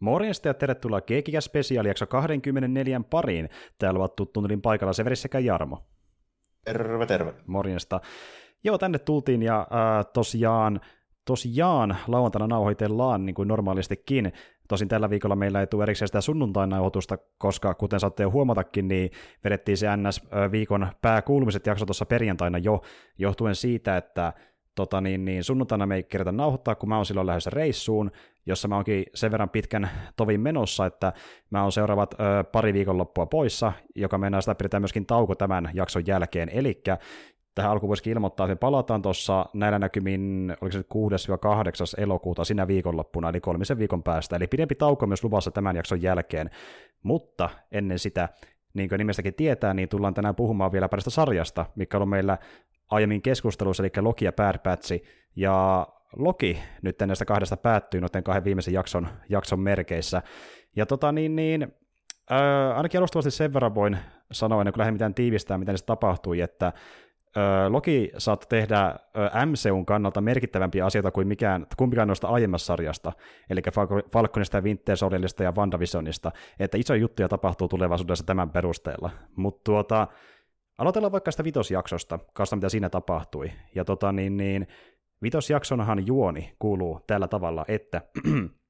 Morjesta ja tervetuloa Keekikä Special jakso 24 pariin. Täällä ovat tuttuun paikalla Severi sekä Jarmo. Terve, terve. Morjesta. Joo, tänne tultiin ja äh, tosiaan, tosiaan lauantaina nauhoitellaan niin kuin normaalistikin. Tosin tällä viikolla meillä ei tule erikseen sitä sunnuntain nauhoitusta, koska kuten saatte jo huomatakin, niin vedettiin se NS-viikon pääkuulumiset jakso tuossa perjantaina jo, johtuen siitä, että tota niin, niin sunnuntaina me ei kerätä nauhoittaa, kun mä oon silloin lähdössä reissuun, jossa mä oonkin sen verran pitkän tovin menossa, että mä oon seuraavat ö, pari viikonloppua poissa, joka mennään sitä pidetään myöskin tauko tämän jakson jälkeen, eli tähän alkuun voisikin ilmoittaa, että me palataan tuossa näillä näkymin, oliko se 6-8. elokuuta sinä viikonloppuna, eli kolmisen viikon päästä, eli pidempi tauko myös luvassa tämän jakson jälkeen, mutta ennen sitä, niin kuin nimestäkin tietää, niin tullaan tänään puhumaan vielä parista sarjasta, mikä on meillä aiemmin keskustelussa, eli Loki ja Bad Batch, ja Loki nyt näistä kahdesta päättyy noiden kahden viimeisen jakson, jakson merkeissä. Ja tota niin, niin äh, ainakin alustavasti sen verran voin sanoa, ennen kuin lähden mitään tiivistää, mitä se tapahtui, että Loki saattoi tehdä MCUn kannalta merkittävämpiä asioita kuin mikään, kumpikaan noista aiemmasta sarjasta, eli Falconista ja Winter Soldierista ja WandaVisionista, että isoja juttuja tapahtuu tulevaisuudessa tämän perusteella. Mutta tuota, aloitellaan vaikka sitä vitosjaksosta, kanssa mitä siinä tapahtui. Ja tota niin, niin Vitosjaksonahan juoni kuuluu tällä tavalla, että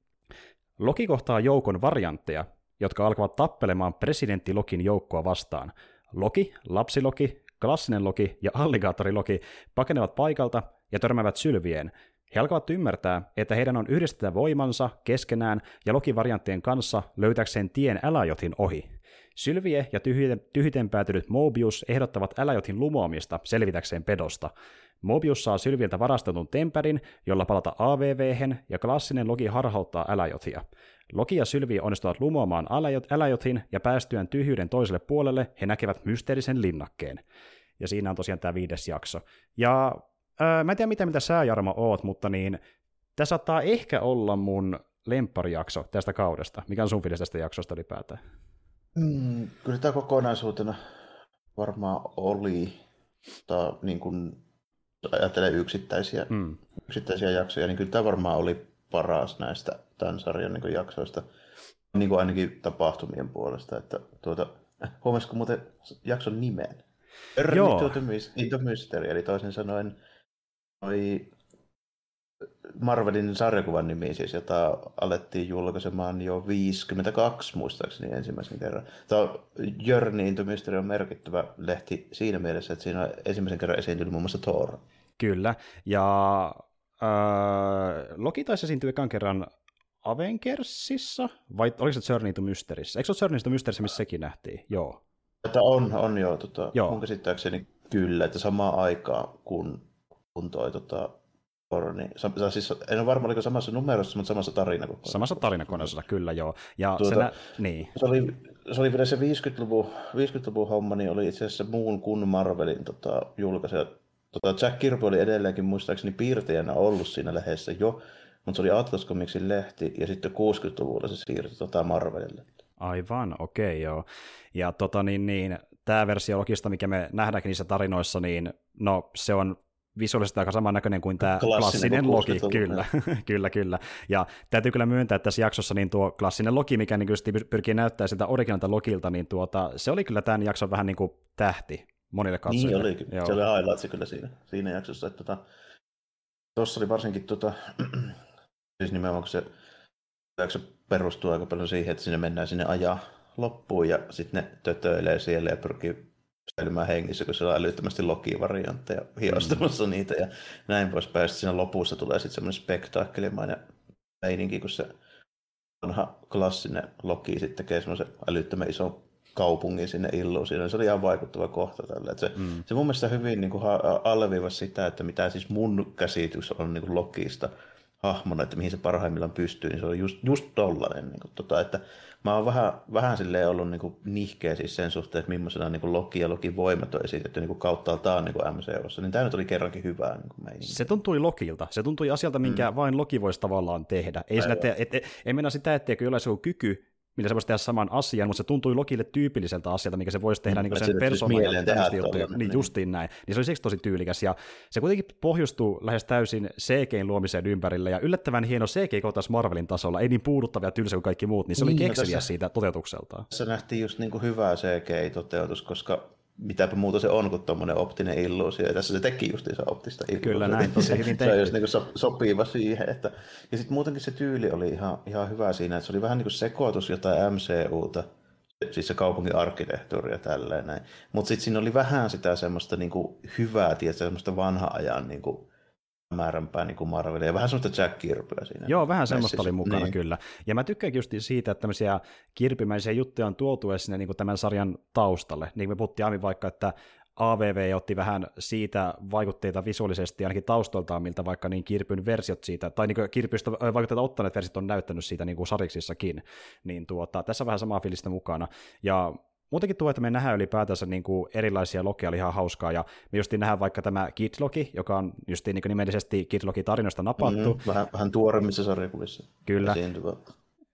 Loki kohtaa joukon variantteja, jotka alkavat tappelemaan presidentti Lokin joukkoa vastaan. Loki, lapsiloki, klassinen Loki ja alligaattoriloki pakenevat paikalta ja törmäävät sylvieen. He alkavat ymmärtää, että heidän on yhdistettävä voimansa keskenään ja Loki-varianttien kanssa löytäkseen tien Äläjotin ohi. Sylvie ja tyhjiten, tyhjiten päätynyt Mobius ehdottavat Äläjotin lumoamista selvitäkseen pedosta. Mobius saa Sylviltä varastetun temperin, jolla palata avv ja klassinen Loki harhauttaa Äläjotia. Loki ja Sylvi onnistuvat lumoamaan Äläjotin, ja päästyään tyhjyyden toiselle puolelle he näkevät mysteerisen linnakkeen. Ja siinä on tosiaan tämä viides jakso. Ja ää, mä en tiedä mitä, mitä sä Jarmo oot, mutta niin, tämä saattaa ehkä olla mun lempparijakso tästä kaudesta. Mikä on sun fiilis tästä jaksosta ylipäätään? Mm, kyllä tämä kokonaisuutena varmaan oli, mutta niin kuin ajattelen yksittäisiä, mm. yksittäisiä jaksoja, niin kyllä tämä varmaan oli paras näistä tämän sarjan niin jaksoista, niin kuin ainakin tapahtumien puolesta. Että tuota, huomasiko muuten jakson nimen? Joo. Into Mystery, eli toisin sanoen noi Marvelin sarjakuvan nimi siis, jota alettiin julkaisemaan jo 52 muistaakseni ensimmäisen kerran. Tämä Journey into Mystery on merkittävä lehti siinä mielessä, että siinä ensimmäisen kerran esiintynyt muun muassa Thor. Kyllä, ja äh, Loki taisi esiintyä ekan kerran Avengersissa, vai oliko se Journey to Mysteries? Eikö se ole Journey to Mysteries, missä sekin nähtiin? Joo. Että on, on jo, tota, joo. mun käsittääkseni kyllä, että samaan aikaan kun, kun toi tota, niin, siis, en ole varma, oliko samassa numerossa, mutta samassa tarinakokonaisuudessa. Samassa tarinakoneessa, kyllä joo. Ja tuota, nä... niin. se, oli, se oli vielä se 50-luvun, 50-luvun homma, niin oli itse asiassa muun kuin Marvelin tota, julkaisija Tota, Jack Kirby oli edelleenkin muistaakseni piirtäjänä ollut siinä lehdessä jo, mutta se oli Atlas Comicsin lehti ja sitten 60-luvulla se siirtyi tota Marvelille. Aivan, okei okay, joo. Ja tota niin, niin tämä versio logista, mikä me nähdäänkin niissä tarinoissa, niin no se on visuaalisesti aika samannäköinen kuin tämä klassinen, klassinen logi, kyllä, kyllä, kyllä. Ja täytyy kyllä myöntää, että tässä jaksossa niin tuo klassinen logi, mikä niin pyrkii näyttää sitä originaalta logilta, niin tuota, se oli kyllä tämän jakson vähän niin kuin tähti monille katsojille. Niin olikin. Joo. Se oli highlights kyllä siinä, siinä jaksossa. Että tota, tuossa oli varsinkin, tota, siis nimenomaan kun se jakso perustuu aika paljon siihen, että sinne mennään sinne ajaa loppuun ja sitten ne tötöilee siellä ja pyrkii säilymään hengissä, kun siellä on älyttömästi Loki-variantteja hiostamassa mm. niitä ja näin poispäin. Sitten siinä lopussa tulee sitten semmoinen spektaakkelimainen meininki, kun se vanha klassinen Loki sitten tekee semmoisen älyttömän ison kaupungin sinne illuusioon. Se oli ihan vaikuttava kohta tällä. se, mm. se mun mielestä hyvin niin kuin, alleviivasi sitä, että mitä siis mun käsitys on niin kuin Lokista hahmona, että mihin se parhaimmillaan pystyy, niin se on just, just tollainen. Niin kuin, tota, että mä oon vähän, vähän silleen ollut niin kuin, nihkeä siis sen suhteen, että millaisena niin kuin Loki ja Lokin voimat on esitetty niin kauttaaltaan niin kuin MCUssa, niin tämä nyt oli kerrankin hyvää. Niin kuin se tuntui Lokilta, se tuntui asialta, minkä mm. vain Loki voisi tavallaan tehdä. Ei, sinä te, et, et, ei mennä sitä, etteikö jollain se on kyky millä se voisi tehdä saman asian, mutta se tuntui Lokille tyypilliseltä asialta, mikä se voisi tehdä mm, niin sen persoonan ja juttuja. Niin, niin, justiin näin. Niin se oli siksi tosi tyylikäs, ja se kuitenkin pohjustuu lähes täysin CGin luomiseen ympärille, ja yllättävän hieno CG taas Marvelin tasolla, ei niin puuduttavia tylsä kuin kaikki muut, niin se oli niin, no kekseliä tässä, siitä toteutukseltaan. Se nähtiin just niin kuin hyvä CG-toteutus, koska mitäpä muuta se on kuin tuommoinen optinen illuusio. Ja tässä se teki se optista illuusio. Kyllä näin, tosi hyvin Se on just niin so, sopiva siihen. Että... Ja sitten muutenkin se tyyli oli ihan, ihan hyvä siinä, että se oli vähän niin kuin sekoitus jotain MCUta, siis se kaupungin arkkitehtuuri ja tälleen näin. Mutta sitten siinä oli vähän sitä semmoista niin kuin hyvää, tietysti, semmoista vanha ajan niin kuin määränpää niin kuin Marvelia, ja vähän semmoista Jack Kirbyä siinä. Joo, vähän semmoista oli mukana niin. kyllä. Ja mä tykkäänkin just siitä, että tämmöisiä kirpimäisiä juttuja on tuotu sinne niin kuin tämän sarjan taustalle. Niin kuin me puhuttiin aiemmin vaikka, että AVV otti vähän siitä vaikutteita visuaalisesti, ainakin taustoltaan, miltä vaikka niin Kirpyn versiot siitä, tai niin Kirpystä vaikutteita ottaneet versiot on näyttänyt siitä niin kuin sariksissakin, niin tuota, tässä on vähän samaa filistä mukana. Ja muutenkin tuo, että me nähdään ylipäätänsä niin kuin erilaisia lokia, oli ihan hauskaa, ja me justiin nähdään vaikka tämä Kid-loki, joka on justiin niin nimellisesti Kid-loki tarinoista napattu. Mm, vähän, vähän tuoremmissa sarjakuvissa. Kyllä. Esiintyvä.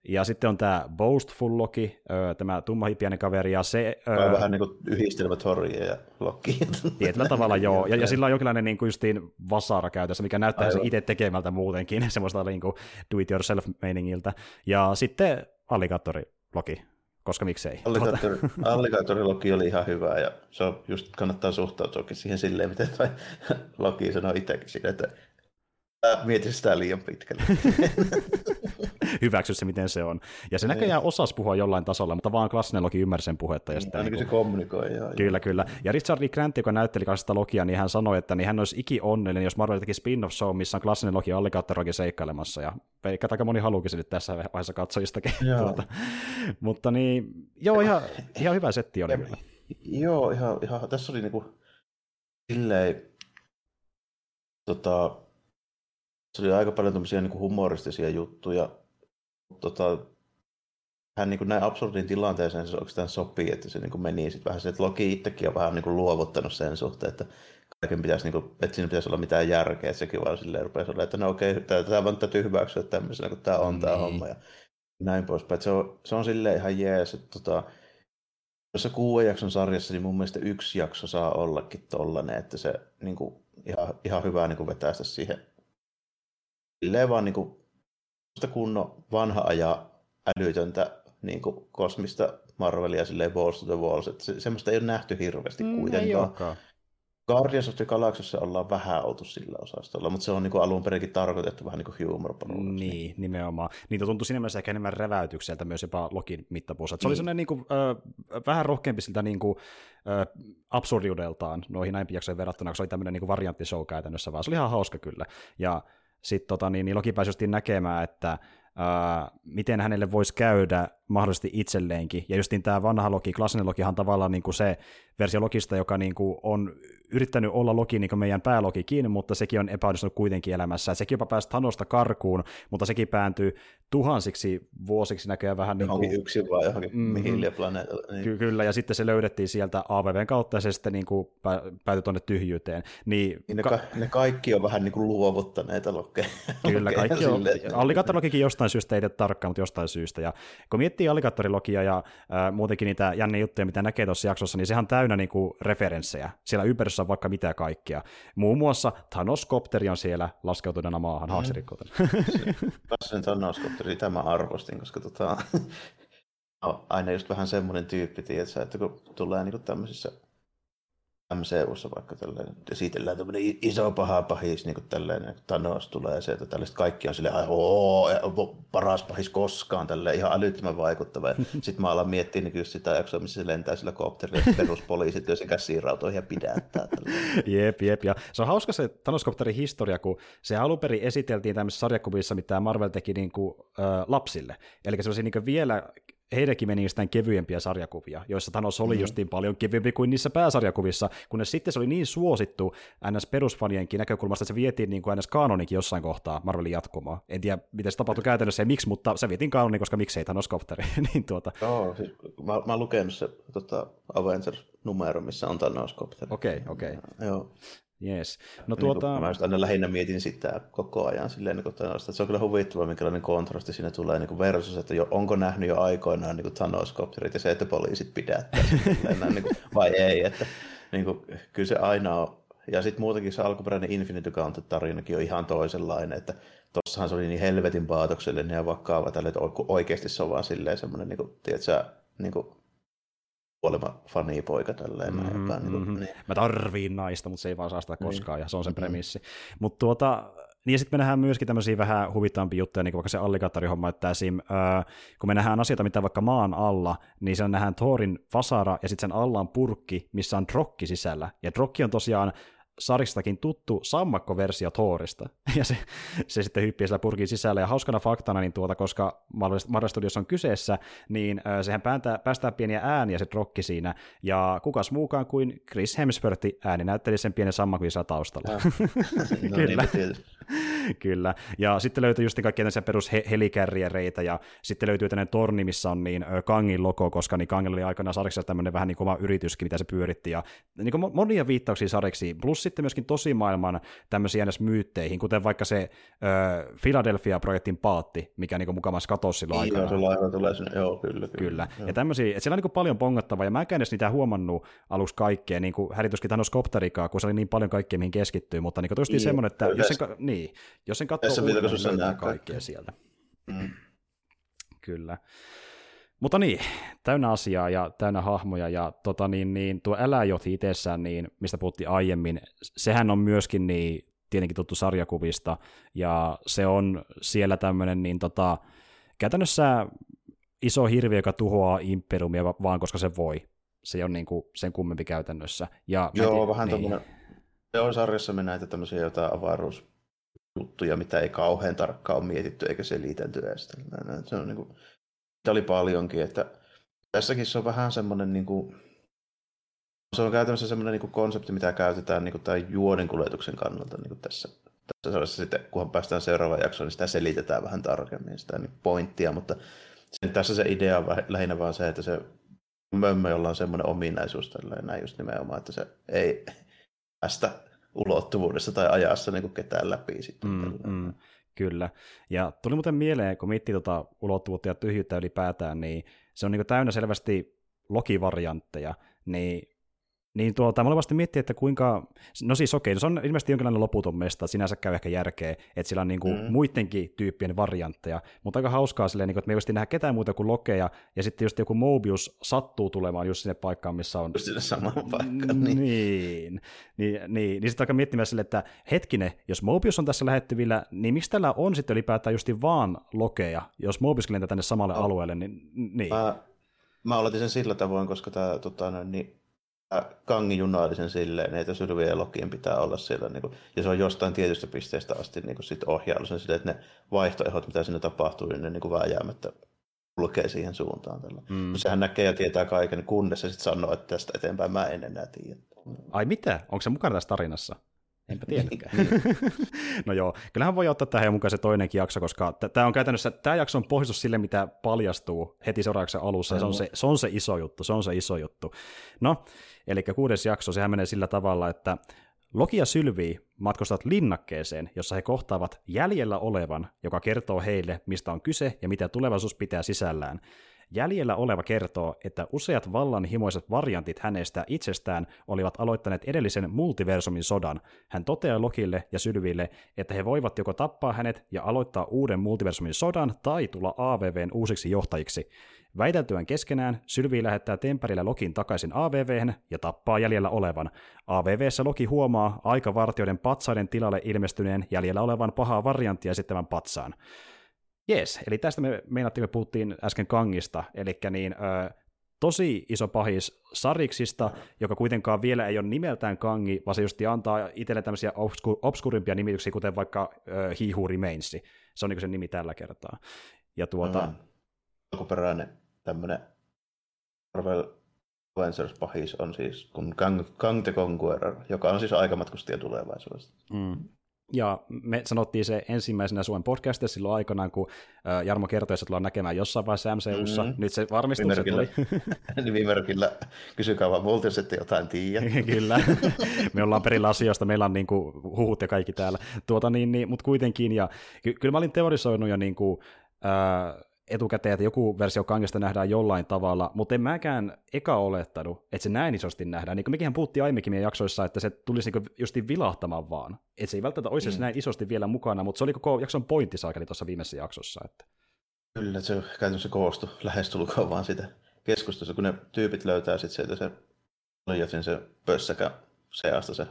Ja sitten on tämä Boastful Loki, tämä tummahipiäinen kaveri, ja se... Öö, vähän niin kuin yhdistelmä Thorja ja Loki. Tietyllä tavalla joo, ja, ja sillä on jonkinlainen niin kuin justiin vasara käytössä, mikä näyttää se itse tekemältä muutenkin, semmoista niin kuin do-it-yourself-meiningiltä. Ja sitten Alligatori Loki, koska miksei. Alligatorilogi oli ihan hyvä ja se on just kannattaa suhtautua siihen silleen, miten toi Loki sanoi itsekin siinä, että mietin sitä liian pitkälle. Hyväksy se, miten se on. Ja se näköjään osas puhua jollain tasolla, mutta vaan klassinen Loki ymmärsi sen puhetta. Ja sitä, Ainakin niin kuin... se kommunikoi. Joo, kyllä, joo. kyllä. Ja Richard. Grant, joka näytteli klassista Lokia, niin hän sanoi, että niin hän olisi iki onnellinen, jos Marvel teki spin-off show, missä on klassinen Loki Alligator seikkailemassa. Ja eikä aika moni haluukin nyt tässä vaiheessa katsojistakin. tuota. mutta niin, joo, ihan, ihan hyvä setti oli. Ja, joo, ihan, ihan, tässä oli niinku silleen, tota, se oli aika paljon tämmöisiä niin humoristisia juttuja. Tota, hän niin kuin näin absurdin tilanteeseen se oikeastaan sopii, että se niin kuin meni sitten vähän se, että Loki itsekin on vähän niin kuin luovuttanut sen suhteen, että kaiken pitäisi, niin kuin, että siinä pitäisi olla mitään järkeä, että sekin vaan silleen rupesi olla, että no okei, tämä, tämä vaan täytyy hyväksyä tämmöisenä, kun tämä on tämä niin. homma ja näin poispäin. Se on, se on silleen ihan jees, että tota, tuossa kuuden jakson sarjassa, niin mun mielestä yksi jakso saa ollakin tollanen, että se niin kuin, ihan, ihan hyvä niin kuin vetää sitä siihen silleen vaan niin kuin, kunnon vanha aja älytöntä niin kuin kosmista Marvelia silleen Walls to the Walls, että se, semmoista ei ole nähty hirveästi mm, kuitenkaan. Guardians of the Galaxyssa ollaan vähän oltu sillä osastolla, mutta se on niin alun perinkin tarkoitettu vähän niin kuin humor Niin, nimenomaan. Niitä tuntui siinä mielessä ehkä enemmän räväytykseltä myös jopa Lokin mittapuussa. Se oli mm. sellainen niin kuin, äh, vähän rohkeampi siltä niin kuin, äh, absurdiudeltaan noihin näin jaksoihin verrattuna, kun se oli tämmöinen niin varianttishow käytännössä, vaan se oli ihan hauska kyllä. Ja sitten tota, niin, niin Loki pääsi näkemään, että ää, miten hänelle voisi käydä mahdollisesti itselleenkin. Ja justiin tämä vanha Loki, klassinen Lokihan on tavallaan niin kuin se versio Lokista, joka niin kuin on yrittänyt olla Loki niin kuin meidän päälokikin, mutta sekin on epäonnistunut kuitenkin elämässä. Sekin jopa pääsi Thanosta karkuun, mutta sekin pääntyi tuhansiksi vuosiksi näköjään vähän niin kuin... yksin vai johonkin mm-hmm. planeetalle. Niin. Ky- kyllä, ja sitten se löydettiin sieltä AVVn kautta ja se sitten niin kuin päätyi tuonne tyhjyyteen. Niin, niin ne, ka- ne, kaikki on vähän niin kuin luovuttaneita lokkeja. Kyllä, kaikki on. Alligator jostain syystä ei tarkkaan, mutta jostain syystä. Ja kun miettii Alligatorilogia ja äh, muutenkin niitä jänniä juttuja, mitä näkee tuossa jaksossa, niin sehän on täynnä niin kuin referenssejä. Siellä ympäristössä on vaikka mitä kaikkea. Muun muassa Thanos-kopteri on siellä laskeutuneena maahan, mm. haaksirikkouten. Sen Thanos-kopteri, tämä arvostin, koska tota, aina just vähän semmoinen tyyppi, tiedätkö, että kun tulee niin tämmöisissä MCUssa vaikka tällainen, esitellään tämmöinen iso paha pahis, niin kuin tällainen, Thanos tulee se, että tällaiset kaikki on silleen, oo, paras pahis koskaan, tälleen ihan älyttömän vaikuttava. Sitten mä alan miettiä niin sitä jaksoa, missä se lentää sillä kopterilla, ja peruspoliisit lyö sen käsiin rautoihin ja pidättää. jep, jep, ja se on hauska se Thanos-kopterin historia, kun se alun perin esiteltiin tämmöisissä sarjakuvissa, mitä Marvel teki niin kuin, lapsille. Eli se niin vielä heidänkin meni jostain kevyempiä sarjakuvia, joissa Thanos oli mm-hmm. justiin paljon kevyempi kuin niissä pääsarjakuvissa, kunnes sitten se oli niin suosittu NS perusfanienkin näkökulmasta, että se vietiin niin kuin NS kanonikin jossain kohtaa Marvelin jatkumoa. En tiedä, miten se tapahtui käytännössä ja miksi, mutta se vietiin kanoniin, koska miksei Thanos Kopteri. niin tuota. Joo, siis mä, mä oon lukenut se tota, Avengers-numero, missä on Thanos Kopteri. Okei, okay, okei. Okay. Joo. Yes. No Niin tuota... kuin, mä just aina lähinnä mietin sitä koko ajan silleen, niin kuin, että se on kyllä huvittava, minkälainen kontrasti siinä tulee niin versus, että jo, onko nähnyt jo aikoinaan niin Thanos-kopterit ja se, että poliisit pidättää niin kuin, vai ei, että niin kuin, kyllä se aina on. Ja sitten muutenkin se alkuperäinen Infinity Gauntlet-tarinakin on ihan toisenlainen, että tossahan se oli niin helvetin paatoksellinen ja vakava tälle, että oikeasti se on vaan silleen semmoinen, niin kuin, tiedätkö, niin kuin, kuolema fanipoika tälleen. Mm-hmm, niin kuin, mm-hmm. niin. Mä tarviin naista, mutta se ei vaan saa sitä niin. koskaan, niin. ja se on sen mm-hmm. premissi. Mutta tuota, niin ja sitten me nähdään myöskin tämmöisiä vähän huvittaampia juttuja, niin kuin vaikka se alligaattorihomma, että esim, äh, kun me nähdään asioita, mitä vaikka maan alla, niin se nähdään Thorin vasara, ja sitten sen alla on purkki, missä on drokki sisällä. Ja drokki on tosiaan saristakin tuttu sammakko-versio Thorista, ja se, se sitten hyppii siellä purkin sisällä, ja hauskana faktana, niin tuota, koska Marvel Studios on kyseessä, niin äh, sehän päästää, päästää pieniä ääniä se rokki siinä, ja kukas muukaan kuin Chris Hemsworth ääni näytteli sen pienen sammakon taustalla. no, Kyllä. Niin, Kyllä. Ja sitten löytyy just kaikkia tämmöisiä perus helikärriereitä, ja sitten löytyy tämmöinen torni, missä on niin Kangin logo, koska niin Kangin oli aikana sarjassa tämmöinen vähän niin kuin oma yrityskin, mitä se pyöritti, ja niin kuin monia viittauksia sarjaksi, plus sitten myöskin tosimaailman tämmöisiä myytteihin, kuten vaikka se äh, Philadelphia-projektin paatti, mikä niin mukavasti katosi silloin aikana. Joo, se tulee sinne, joo, kyllä. Kyllä, kyllä. Joo. ja tämmöisiä, että siellä on niin paljon pongattavaa, ja mä en edes niitä huomannut aluksi kaikkea, niin kuin hädityskin Thanos Kopterikaa, kun se oli niin paljon kaikkea, mihin keskittyy, mutta niin kuin niin, semmoinen, että jos sen, niin, jos sen katsoo uudelleen, niin löytää kaikkea sieltä. Mm. Kyllä. Mutta niin, täynnä asiaa ja täynnä hahmoja, ja tota niin, niin, tuo Äläjothi itsessään, niin, mistä puhuttiin aiemmin, sehän on myöskin niin, tietenkin tuttu sarjakuvista, ja se on siellä tämmöinen niin, tota, käytännössä iso hirviö, joka tuhoaa imperiumia vaan koska se voi. Se ei ole niin kuin, sen kummempi käytännössä. Ja Joo, vähän niin. tämmöinen, se on sarjassa me näitä tämmöisiä jotain avaruusjuttuja, mitä ei kauhean tarkkaan ole mietitty eikä selitelty edes. Se on niin kuin, oli paljonkin, että tässäkin se on vähän semmoinen niin kuin, se on käytännössä semmoinen niin konsepti, mitä käytetään niin kuin tämän juonen kuljetuksen kannalta niin kuin tässä, tässä sitten, kunhan päästään seuraavaan jaksoon, niin sitä selitetään vähän tarkemmin, sitä niin pointtia, mutta sen, tässä se idea on lähinnä vaan se, että se mömmö, jolla on semmoinen ominaisuus tällainen, näin just nimenomaan, että se ei päästä ulottuvuudessa tai ajassa niin kuin ketään läpi sitten. Mm, mm. Kyllä. Ja tuli muuten mieleen, kun miettii tuota ulottuvuutta ja tyhjyyttä ylipäätään, niin se on niin täynnä selvästi lokivariantteja, niin niin tuota, mä olin vasta miettiä, että kuinka, no siis okei, okay, se on ilmeisesti jonkinlainen loputon mesta, sinänsä käy ehkä järkeä, että sillä on niin kuin mm. muidenkin tyyppien variantteja, mutta aika hauskaa silleen, niin kuin, että me ei voisi nähdä ketään muuta kuin lokeja, ja sitten just joku Mobius sattuu tulemaan just sinne paikkaan, missä on... Just sinne samaan paikkaan, niin. Niin, niin, niin, niin sitten aika miettimään sille, että hetkinen, jos Mobius on tässä lähettyvillä, niin miksi täällä on sitten ylipäätään justi vaan lokeja, jos Mobius lentää tänne samalle oh. alueelle, niin... niin. Mä, mä oletin sen sillä tavoin, koska tämä tota, niin, kangi junaallisen silleen, että Sylvien ja Lokien pitää olla siellä, niin kuin, ja se on jostain tietystä pisteestä asti niin kuin sit ohjailusen silleen, että ne vaihtoehdot, mitä sinne tapahtuu, niin ne niin kuin vääjäämättä kulkee siihen suuntaan. Tällä. Mm. Sehän näkee ja tietää kaiken, kunnes se sitten sanoo, että tästä eteenpäin mä en enää tiedä. Ai mitä? Onko se mukana tässä tarinassa? Enpä tiedäkään. no joo, kyllähän voi ottaa tähän mukaan se toinenkin jakso, koska tämä on käytännössä, tämä jakso on pohjustus sille, mitä paljastuu heti seuraavaksi alussa, ja se on se, se on se iso juttu, se on se iso juttu. No, eli kuudes jakso, sehän menee sillä tavalla, että Loki ja Sylvie matkustavat linnakkeeseen, jossa he kohtaavat jäljellä olevan, joka kertoo heille, mistä on kyse ja mitä tulevaisuus pitää sisällään. Jäljellä oleva kertoo, että useat vallanhimoiset variantit hänestä itsestään olivat aloittaneet edellisen multiversumin sodan. Hän toteaa Lokille ja Sylville, että he voivat joko tappaa hänet ja aloittaa uuden multiversumin sodan tai tulla AVVn uusiksi johtajiksi. Väiteltyään keskenään, Sylvi lähettää Temperillä Lokin takaisin AVVhen ja tappaa jäljellä olevan. AVVssä Loki huomaa aikavartioiden patsaiden tilalle ilmestyneen jäljellä olevan pahaa varianttia esittävän patsaan. Jees, eli tästä me meinattiin, me puhuttiin äsken Kangista, eli niin, ö, tosi iso pahis Sariksista, joka kuitenkaan vielä ei ole nimeltään Kangi, vaan se just antaa itselle tämmöisiä obsku- obskurimpia nimityksiä, kuten vaikka ö, He Who Remains. Se on niin sen nimi tällä kertaa. Ja tuota... Mm. Alkuperäinen tämmöinen Marvel Avengers pahis on siis kun Kang, Kang the Conqueror, joka on siis aikamatkustaja tulevaisuudesta. Mm. Ja me sanottiin se ensimmäisenä Suomen podcastissa silloin aikanaan, kun Jarmo kertoi, että tullaan näkemään jossain vaiheessa MCUssa. Mm-hmm. Nyt se varmistui, se tuli. Vimerkillä kysykää vaan multa, jos ette jotain tiedä. Kyllä. me ollaan perillä asioista, meillä on niin kuin huhut ja kaikki täällä. Tuota, niin, niin, mutta kuitenkin, ja ky- kyllä mä olin teorisoinut jo niin kuin, äh, etukäteen, että joku versio kangesta nähdään jollain tavalla, mutta en mäkään eka olettanut, että se näin isosti nähdään. Niin kuin mekin puhuttiin aiemminkin meidän jaksoissa, että se tulisi niin justi vilahtamaan vaan. Että se ei välttämättä olisi mm. näin isosti vielä mukana, mutta se oli koko jakson pointti saakeli tuossa viimeisessä jaksossa. Että. Kyllä, se käytännössä koostui lähestulkoon vaan sitä keskustelussa, kun ne tyypit löytää sitten sieltä se Lojatin se pössäkä seasta se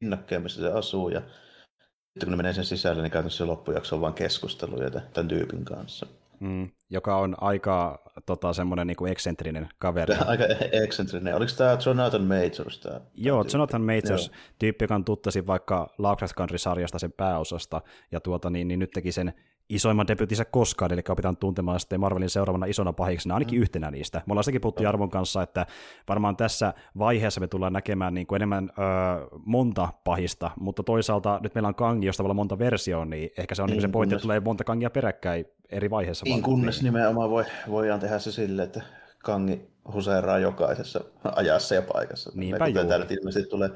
hinnakkeen, missä se asuu, ja sitten kun ne menee sen sisälle, niin käytännössä se loppujakso on vain keskusteluja tämän tyypin kanssa. Mm, joka on aika tota, semmoinen niin kuin eksentrinen kaveri. Aika eksentrinen. Oliko tämä Jonathan Majors? Tämä, Joo, tyyppi? Jonathan Majors, Joo. tyyppi, joka on tuttasi vaikka Lovecraft Country-sarjasta sen pääosasta, ja tuota, niin, niin nyt teki sen isoimman debytinsä koskaan, eli opitaan tuntemaan sitten Marvelin seuraavana isona pahiksena, ainakin mm. yhtenä niistä. Me ollaan sekin puhuttu Jarvon kanssa, että varmaan tässä vaiheessa me tullaan näkemään niin kuin enemmän öö, monta pahista, mutta toisaalta nyt meillä on Kangi, josta voi monta versioa, niin ehkä se on niin, niin se pointti, että tulee monta Kangia peräkkäin eri vaiheessa. Niin, kunnes niin. nimenomaan voi, voidaan tehdä se sille, että Kangi huseeraa jokaisessa ajassa ja paikassa. Niinpä Kuten tämä nyt ilmeisesti tulee,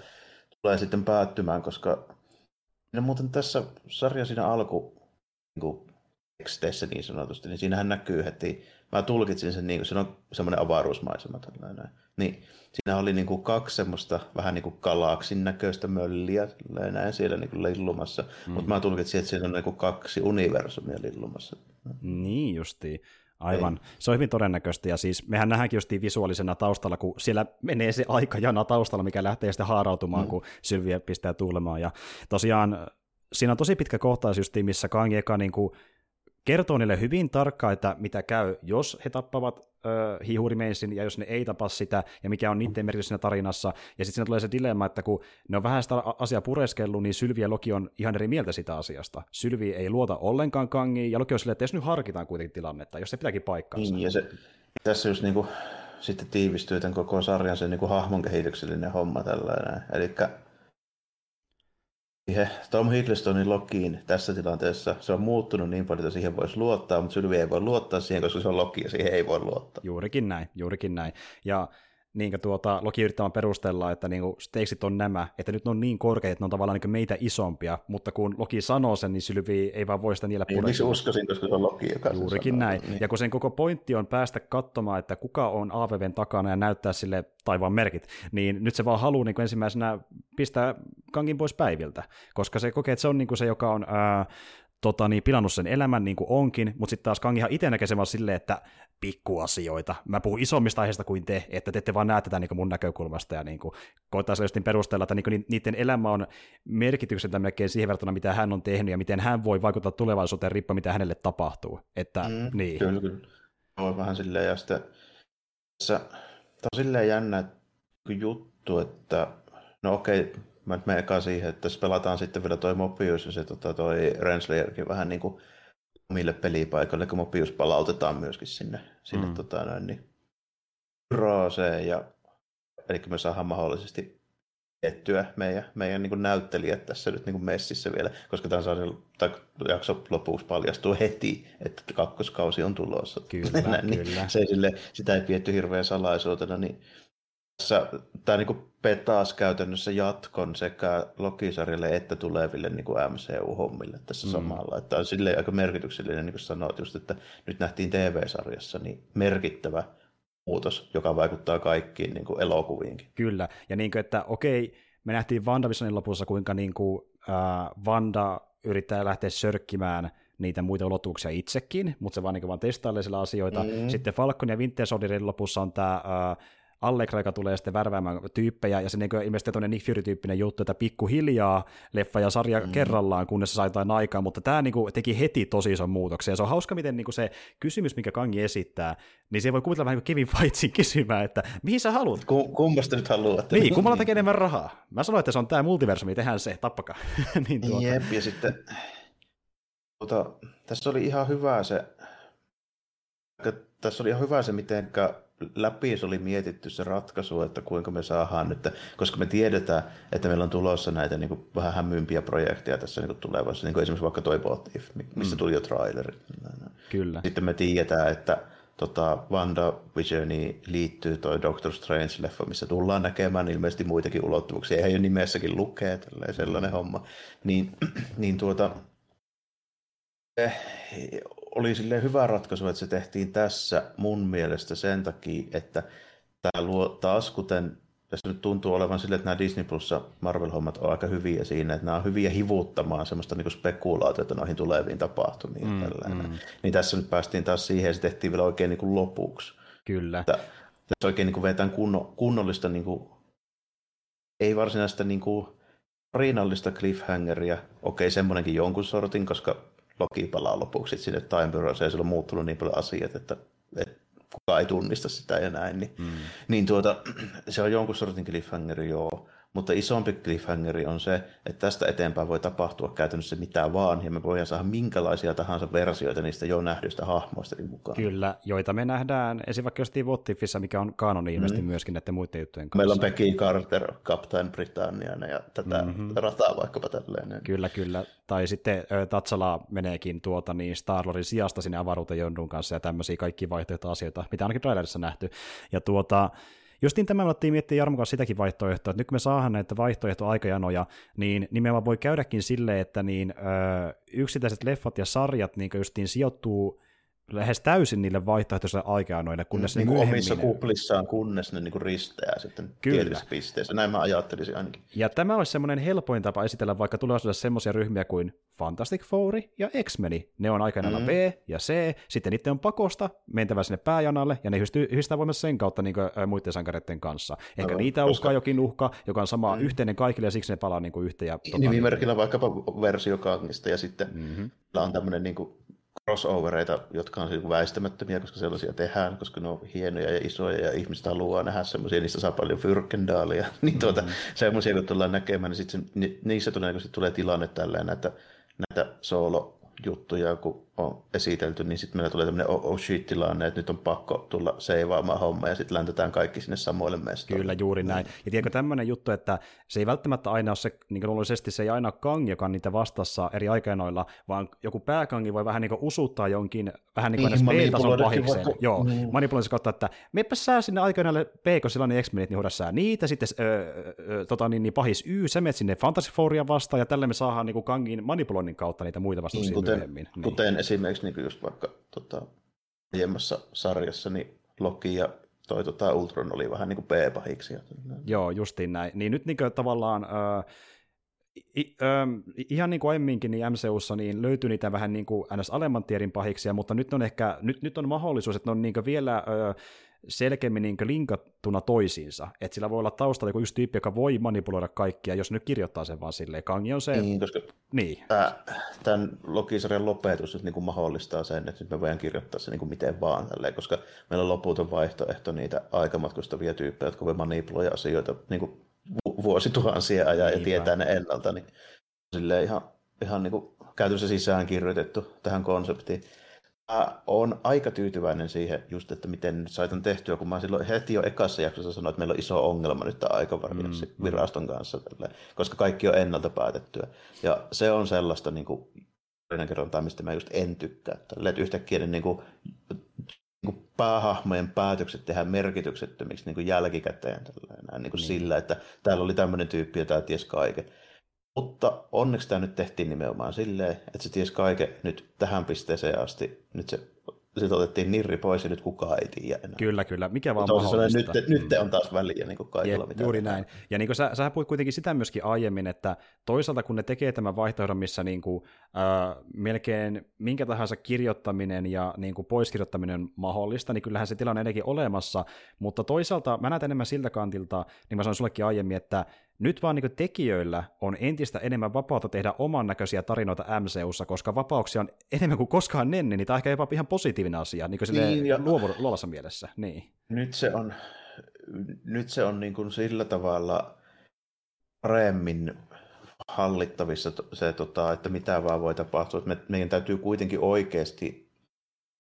tulee sitten päättymään, koska no, muuten tässä sarja siinä alku niin teksteissä niin sanotusti, niin siinähän näkyy heti, mä tulkitsin sen niin kuin, se on semmoinen avaruusmaisema tällainen, niin siinä oli niin kuin kaksi semmoista vähän niin kuin galaksin näköistä mölliä näin siellä niin kuin lillumassa, mm. mutta mä tulkitsin, että siinä on niin kuin kaksi universumia lillumassa. Niin justiin. Aivan. Ei. Se on hyvin todennäköistä, ja siis mehän nähdäänkin justiin visuaalisena taustalla, kun siellä menee se aikajana taustalla, mikä lähtee sitten haarautumaan, mm. kun Sylviä pistää tuulemaan. Ja tosiaan siinä on tosi pitkä kohtaus just, missä Kang eka niin kuin kertoo niille hyvin tarkkaan, että mitä käy, jos he tappavat äh, hiihurimeissin, ja jos ne ei tapa sitä, ja mikä on niiden merkitys siinä tarinassa. Ja sitten siinä tulee se dilemma, että kun ne on vähän sitä asiaa pureskellut, niin Sylvi ja Loki on ihan eri mieltä sitä asiasta. Sylvi ei luota ollenkaan Kangiin, ja Loki on silleen, että jos nyt harkitaan kuitenkin tilannetta, jos se pitääkin paikkaansa. Niin, ja se, tässä just niin kuin, sitten tiivistyy tämän koko sarjan se niin kuin hahmon kehityksellinen homma tällainen. Eli siihen Tom Hiddlestonin Lokiin tässä tilanteessa se on muuttunut niin paljon, että siihen voisi luottaa, mutta Sylvi ei voi luottaa siihen, koska se on Loki ja siihen ei voi luottaa. Juurikin näin, juurikin näin. Ja niin tuota, Loki yrittämään perustella, että niin stakesit on nämä, että nyt ne on niin korkeita, että ne on tavallaan niin meitä isompia, mutta kun Loki sanoo sen, niin Sylvi ei vaan voi sitä niillä puolella. Miksi uskoisin, koska se on Loki, joka Juurikin sanoo. näin. Niin. Ja kun sen koko pointti on päästä katsomaan, että kuka on AVVn takana ja näyttää sille taivaan merkit, niin nyt se vaan haluaa niin ensimmäisenä pistää Kangin pois päiviltä, koska se kokee, että se on niin se, joka on ää, tota, niin, pilannut sen elämän niin kuin onkin, mutta sitten taas Kangihan itse näkee sen vaan silleen, että pikkuasioita. Mä puhun isommista aiheista kuin te, että te ette vaan näe tätä niin kuin mun näkökulmasta ja niin kuin, koittaa sellaisesti perustella, että niin kuin, niiden elämä on merkitykseltä melkein siihen verrattuna, mitä hän on tehnyt ja miten hän voi vaikuttaa tulevaisuuteen riippuen, mitä hänelle tapahtuu. Että, mm, niin. Kyllä, kyllä. On vähän silleen, ja sitten tässä, tämä on silleen jännä juttu, että no okei, mä nyt menen siihen, että jos pelataan sitten vielä toi Mobius ja se tota, toi Renslayerkin vähän niin kuin omille pelipaikoille, kun Mobius palautetaan myöskin sinne, sinne mm. tota, noin, niin, Rooseen ja eli me saadaan mahdollisesti tiettyä meidän, meidän niin näyttelijät tässä nyt niin messissä vielä, koska tämä jakso lopuksi paljastuu heti, että kakkoskausi on tulossa. Kyllä, niin kyllä. Se ei sille, sitä ei pietty hirveän salaisuutena, niin tässä tämä niin petaas käytännössä jatkon sekä Lokisarjalle että tuleville niin kuin MCU-hommille tässä mm. samalla. Että on silleen aika merkityksellinen, niin kuin sanoit just, että nyt nähtiin TV-sarjassa niin merkittävä muutos, joka vaikuttaa kaikkiin niin kuin elokuviinkin. Kyllä, ja niin kuin, että okei, me nähtiin WandaVisionin lopussa, kuinka niin kuin, äh, Wanda yrittää lähteä sörkkimään niitä muita ulotuksia itsekin, mutta se vaan, niin vaan testailee sillä asioita. Mm. Sitten Falcon ja Winter Soldierin lopussa on tämä äh, Allegra, joka tulee sitten värväämään tyyppejä, ja se niin ilmeisesti tuonne Nick Fury-tyyppinen juttu, että pikkuhiljaa leffa ja sarja mm. kerrallaan, kunnes se sai jotain aikaa, mutta tämä niin kuin, teki heti tosi ison muutoksen, ja se on hauska, miten niin kuin se kysymys, mikä Kangi esittää, niin se voi kuvitella vähän niin kuin Kevin Feightsin kysymään, että mihin sä haluat? Ku, kummasta nyt haluat? Niin, kummalla tekee enemmän rahaa? Mä sanoin, että se on tämä multiversumi, tehdään se, tappakaa. niin tuota. Jep, ja sitten tuota, tässä oli ihan hyvä se, tässä oli ihan hyvä se, miten läpi se oli mietitty se ratkaisu, että kuinka me saadaan nyt, koska me tiedetään, että meillä on tulossa näitä niin kuin, vähän hämmympiä projekteja tässä niin kuin tulevaisuudessa, niin kuin esimerkiksi vaikka toi What If, missä mm. tuli jo traileri. Kyllä. Sitten me tiedetään, että tota, WandaVisioni liittyy toi Doctor Strange-leffa, missä tullaan näkemään ilmeisesti muitakin ulottuvuuksia. Eihän jo nimessäkin lukee sellainen homma. Niin, niin tuota, eh, oli sille hyvä ratkaisu, että se tehtiin tässä mun mielestä sen takia, että tämä luo taas, kuten tässä nyt tuntuu olevan sille, että nämä Disney Plussa Marvel-hommat on aika hyviä siinä, että nämä on hyviä hivuttamaan semmoista niin spekulaatiota noihin tuleviin tapahtumiin. Mm, mm. Niin tässä nyt päästiin taas siihen, ja se tehtiin vielä oikein niin kuin lopuksi. Kyllä. Että tässä oikein niin kuin vetään kunno, kunnollista, niin kuin, ei varsinaista niin kuin, riinallista cliffhangeria. Okei, semmoinenkin jonkun sortin, koska Loki palaa lopuksi sinne Time Bureaussa ja sillä on muuttunut niin paljon asiat, että, että kukaan ei tunnista sitä ja näin, niin, mm. niin tuota, se on jonkun sortin cliffhangeri, joo. Mutta isompi cliffhangeri on se, että tästä eteenpäin voi tapahtua käytännössä mitä vaan, ja me voidaan saada minkälaisia tahansa versioita niistä jo nähdyistä hahmoista mukaan. Kyllä, joita me nähdään esimerkiksi vaikka jostain What mikä on kanoni ilmeisesti mm. myöskin näiden muiden juttujen kanssa. Meillä on Becky Carter, Captain Britannian ja tätä mm-hmm. rataa vaikkapa tälleen. Kyllä, kyllä. Tai sitten Tatsala meneekin tuota niin Starlorin sijasta sinne avaruuteen Jondun kanssa ja tämmöisiä kaikki vaihtoehtoasioita, mitä ainakin trailerissa nähty. Ja tuota, Justiin tämä me alettiin miettiä Jarmo kanssa sitäkin vaihtoehtoa, että nyt kun me saadaan näitä vaihtoehtoaikajanoja, niin nimenomaan voi käydäkin silleen, että niin, ö, yksittäiset leffat ja sarjat niin justiin sijoittuu lähes täysin niille vaihtoehtoisille aikanoille, kunnes mm, niin ne myöhemmin... omissa kuplissaan, kunnes ne niin risteää sitten Kyllä. tietyissä pisteissä. Näin mä ajattelisin ainakin. Ja tämä olisi semmoinen helpoin tapa esitellä vaikka tulevaisuudessa semmoisia ryhmiä kuin Fantastic Four ja X-Meni. Ne on aikanaan mm. B ja C, sitten niiden on pakosta mentävä sinne pääjanalle, ja ne yhdistää voimassa sen kautta niin kuin, muiden sankareiden kanssa. Ehkä no, niitä koska... uhkaa jokin uhka, joka on sama mm. yhteinen kaikille, ja siksi ne palaa niin kuin yhteen. Ja, tota, Nimimerkillä vaikkapa versio Kangista, ja sitten mm-hmm. on tämmöinen niin kuin crossovereita, jotka on siis väistämättömiä, koska sellaisia tehdään, koska ne on hienoja ja isoja ja ihmiset haluaa nähdä semmoisia, niistä saa paljon fyrkendaalia. niin tuota, mm-hmm. semmoisia kun tullaan näkemään, niin sitten niissä todennäköisesti tulee tilanne tälleen, että näitä soolo juttuja, kun on esitelty, niin sitten meillä tulee tämmöinen oh, oh shit-tilanne, että nyt on pakko tulla seivaamaan homma ja sitten läntetään kaikki sinne samoille mestoille. Kyllä, juuri näin. Ja tiedätkö tämmöinen juttu, että se ei välttämättä aina ole se, niin luonnollisesti se ei aina ole kangi, joka on niitä vastassa eri aikanoilla, vaan joku pääkangi voi vähän niin kuin usuttaa jonkin vähän niin kuin niin, B-tason pahikseen. Vaikka... Joo, mm. manipuloinnissa kautta, että meppä sä sinne aikanoille B, kun sillä on niin X-Menit, niin sä niitä, sitten öö, öö, tota, niin, niin, pahis Y, sä menet sinne Fantasy Fouria vastaan, ja tälle me saadaan niin kuin kangin manipuloinnin kautta niitä muita vastauksia niin, kuten, myöhemmin. Niin. Kuten esimerkiksi niin just vaikka tota, aiemmassa sarjassa, niin Loki ja toi tota, Ultron oli vähän niin kuin B-pahiksi. Joo, justiin näin. Niin nyt niin kuin, tavallaan... Öö, I, ö, ihan niin kuin aiemminkin niin MCUssa niin löytyy niitä vähän niin kuin ns. alemman tierin pahiksia, mutta nyt on ehkä nyt, nyt on mahdollisuus, että ne on niin vielä ö, selkeämmin niin linkattuna toisiinsa. Että sillä voi olla taustalla joku yksi tyyppi, joka voi manipuloida kaikkia, jos nyt kirjoittaa sen vaan silleen. Kangi on se... Niin, koska niin. tämän logisarjan lopetus nyt niin kuin mahdollistaa sen, että nyt me voidaan kirjoittaa se niin kuin miten vaan, tälleen, koska meillä on loputon vaihtoehto niitä aikamatkustavia tyyppejä, jotka voi manipuloida asioita niin kuin vuosituhansia ajan ja tietää ne ennalta, niin silleen ihan, ihan niin kuin käytössä sisään kirjoitettu tähän konseptiin. Mä oon aika tyytyväinen siihen just, että miten nyt saitan tehtyä, kun mä silloin heti jo ekassa jaksossa sanoin, että meillä on iso ongelma nyt tämän aikavarjoksi mm, mm, viraston kanssa, tälle, koska kaikki on ennalta päätettyä. Ja se on sellaista niin kuin, kerrontaa, mistä mä just en tykkää. Tälle, että yhtäkkiä ne niin kuin, niin kuin päähahmojen päätökset tehdään merkityksettömiksi niin kuin jälkikäteen tällä, niin kuin niin. sillä, että täällä oli tämmöinen tyyppi ja tämä ties kaiken. Mutta onneksi tämä nyt tehtiin nimenomaan silleen, että se ties kaiken nyt tähän pisteeseen asti. Nyt se sitten otettiin nirri pois ja nyt kukaan ei tiedä enää. Kyllä, kyllä. Mikä vaan mahdollista. Nyt, nyt on taas väliä niin kaikilla. Ja, juuri näin. Ja niin kuin sä, sä puhuit kuitenkin sitä myöskin aiemmin, että toisaalta kun ne tekee tämän vaihtoehdon, missä niin kuin, äh, melkein minkä tahansa kirjoittaminen ja niin kuin poiskirjoittaminen on mahdollista, niin kyllähän se tilanne on olemassa, mutta toisaalta mä näen enemmän siltä kantilta, niin mä sanoin sullekin aiemmin, että nyt vaan niin tekijöillä on entistä enemmän vapautta tehdä oman näköisiä tarinoita MCUssa, koska vapauksia on enemmän kuin koskaan ennen, niin tämä on ehkä jopa ihan positiivinen asia, niin kuin niin, ja... luovassa mielessä. Niin. Nyt se on, nyt se on niin kuin sillä tavalla paremmin hallittavissa se, tota, että mitä vaan voi tapahtua. Me, meidän täytyy kuitenkin oikeasti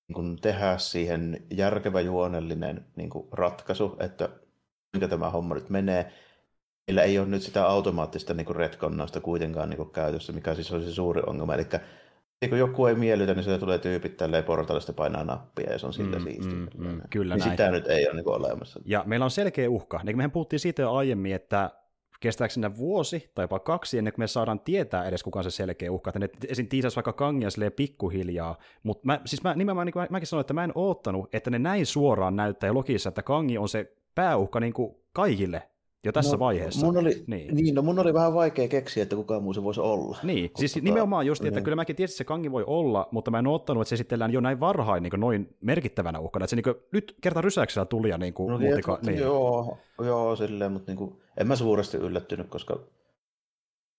niin kuin tehdä siihen järkevä juonellinen niin kuin ratkaisu, että kuinka tämä homma nyt menee. Meillä ei ole nyt sitä automaattista niin retkonnausta kuitenkaan niin kuin käytössä, mikä siis olisi se suuri ongelma. Eli niin kun joku ei miellytä, niin se tulee tyypit tälleen portaalista painaa nappia ja se on sillä mm, siistiä. Mm, mm, kyllä niin näin. sitä nyt ei ole niin olemassa. Ja meillä on selkeä uhka. Niin mehän puhuttiin siitä jo aiemmin, että kestääkö sinne vuosi tai jopa kaksi ennen kuin me saadaan tietää edes kuka on se selkeä uhka, että ne esim. tiisäisi vaikka kangia silleen pikkuhiljaa, mutta mä, siis mä nimenomaan niin mä, mäkin sanoin, että mä en oottanut, että ne näin suoraan näyttää logissa, että kangi on se pääuhka niin kuin kaikille jo tässä no, vaiheessa. Mun oli, niin. niin, no mun oli vähän vaikea keksiä, että kuka muu se voisi olla. Niin, siis tota, nimenomaan just, että niin. kyllä mäkin tiesin, että se kangi voi olla, mutta mä en ottanut, että se esitellään jo näin varhain niin noin merkittävänä uhkana, että se niin kuin, nyt kerta rysäyksellä tuli ja niin kuin, no, muutika, niin. Joo, joo, silleen, mutta niin kuin, en mä suuresti yllättynyt, koska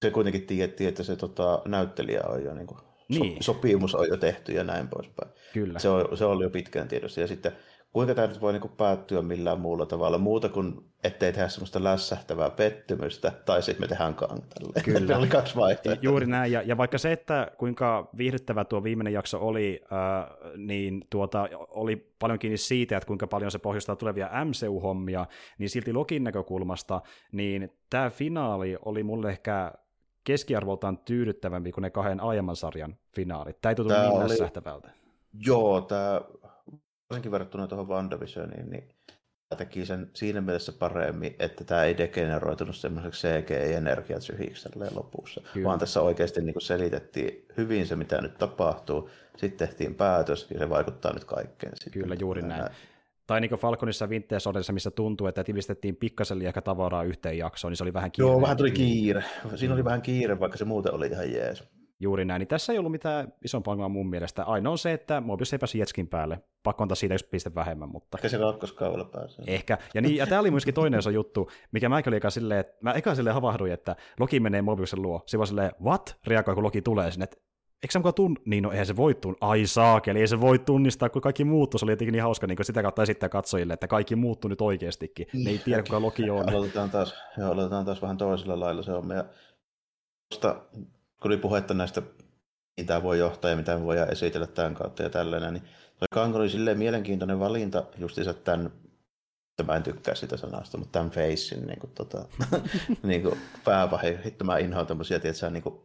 se kuitenkin tietti, että se tota, näyttelijä on jo niin kuin, niin. So, sopimus on jo tehty ja näin poispäin. Kyllä. Se, on, se oli jo pitkään tiedossa. Ja sitten kuinka tämä nyt voi niin päättyä millään muulla tavalla, muuta kuin ettei tehdä semmoista lässähtävää pettymystä, tai sitten me tehdään kantalle. Kyllä. oli kaksi vaihtoehtoa. Juuri näin, ja, ja vaikka se, että kuinka viihdyttävä tuo viimeinen jakso oli, äh, niin tuota, oli paljon kiinni siitä, että kuinka paljon se pohjustaa tulevia MCU-hommia, niin silti Lokin näkökulmasta, niin tämä finaali oli mulle ehkä keskiarvoltaan tyydyttävämpi kuin ne kahden aiemman sarjan finaalit. Tämä ei tuntu niin oli... lässähtävältä. Joo, tämä varsinkin verrattuna tuohon WandaVisioniin, niin tämä teki sen siinä mielessä paremmin, että tämä ei degeneroitunut semmoiseksi CGI-energiatsyyhiksi lopussa, Kyllä. vaan tässä oikeasti niin kuin selitettiin hyvin se, mitä nyt tapahtuu, sitten tehtiin päätös ja se vaikuttaa nyt kaikkeen. Sitten. Kyllä, juuri näin. näin. Tai niin kuin Falconissa Winter Soldierissa, missä tuntuu, että tivistettiin pikkasen liikaa tavaraa yhteen jaksoon, niin se oli vähän kiire. Joo, vähän tuli kiire. Siinä oli vähän kiire, vaikka se muuten oli ihan jees. Juuri näin, niin tässä ei ollut mitään isompaa ongelmaa mun mielestä. Ainoa on se, että Mobius ei päässyt Jetskin päälle. Pakko antaa siitä yksi piste vähemmän, mutta... Ehkä se kakkoskaudella pääsee. Ehkä. Ja, niin, ja tämä oli myöskin toinen iso juttu, mikä mä oli eka silleen, että mä eka silleen havahduin, että Loki menee Mobiusen luo. Se vaan silleen, what? Reagoi, kun Loki tulee sinne, että eikö se mukaan tunn... Niin, no eihän se voi tunnistaa. Ai saakeli, ei se voi tunnistaa, kun kaikki muuttuu. Se oli jotenkin niin hauska niin sitä kautta esittää katsojille, että kaikki muuttuu nyt oikeastikin. Ne ei tiedä, kuka Loki on. Aloitetaan taas, joo, aloitetaan taas vähän toisella lailla se on. Ja kun oli puhetta näistä mitä voi johtaa ja mitä voi esitellä tämän kautta ja tällainen. Niin toi Kang oli silleen mielenkiintoinen valinta justiinsa tämän, että mä en tykkää sitä sanasta, mutta tämän facein niin kuin, tota, niin kuin pääpahe. Hitto mä inhoan tämmöisiä, tietysti, niin kuin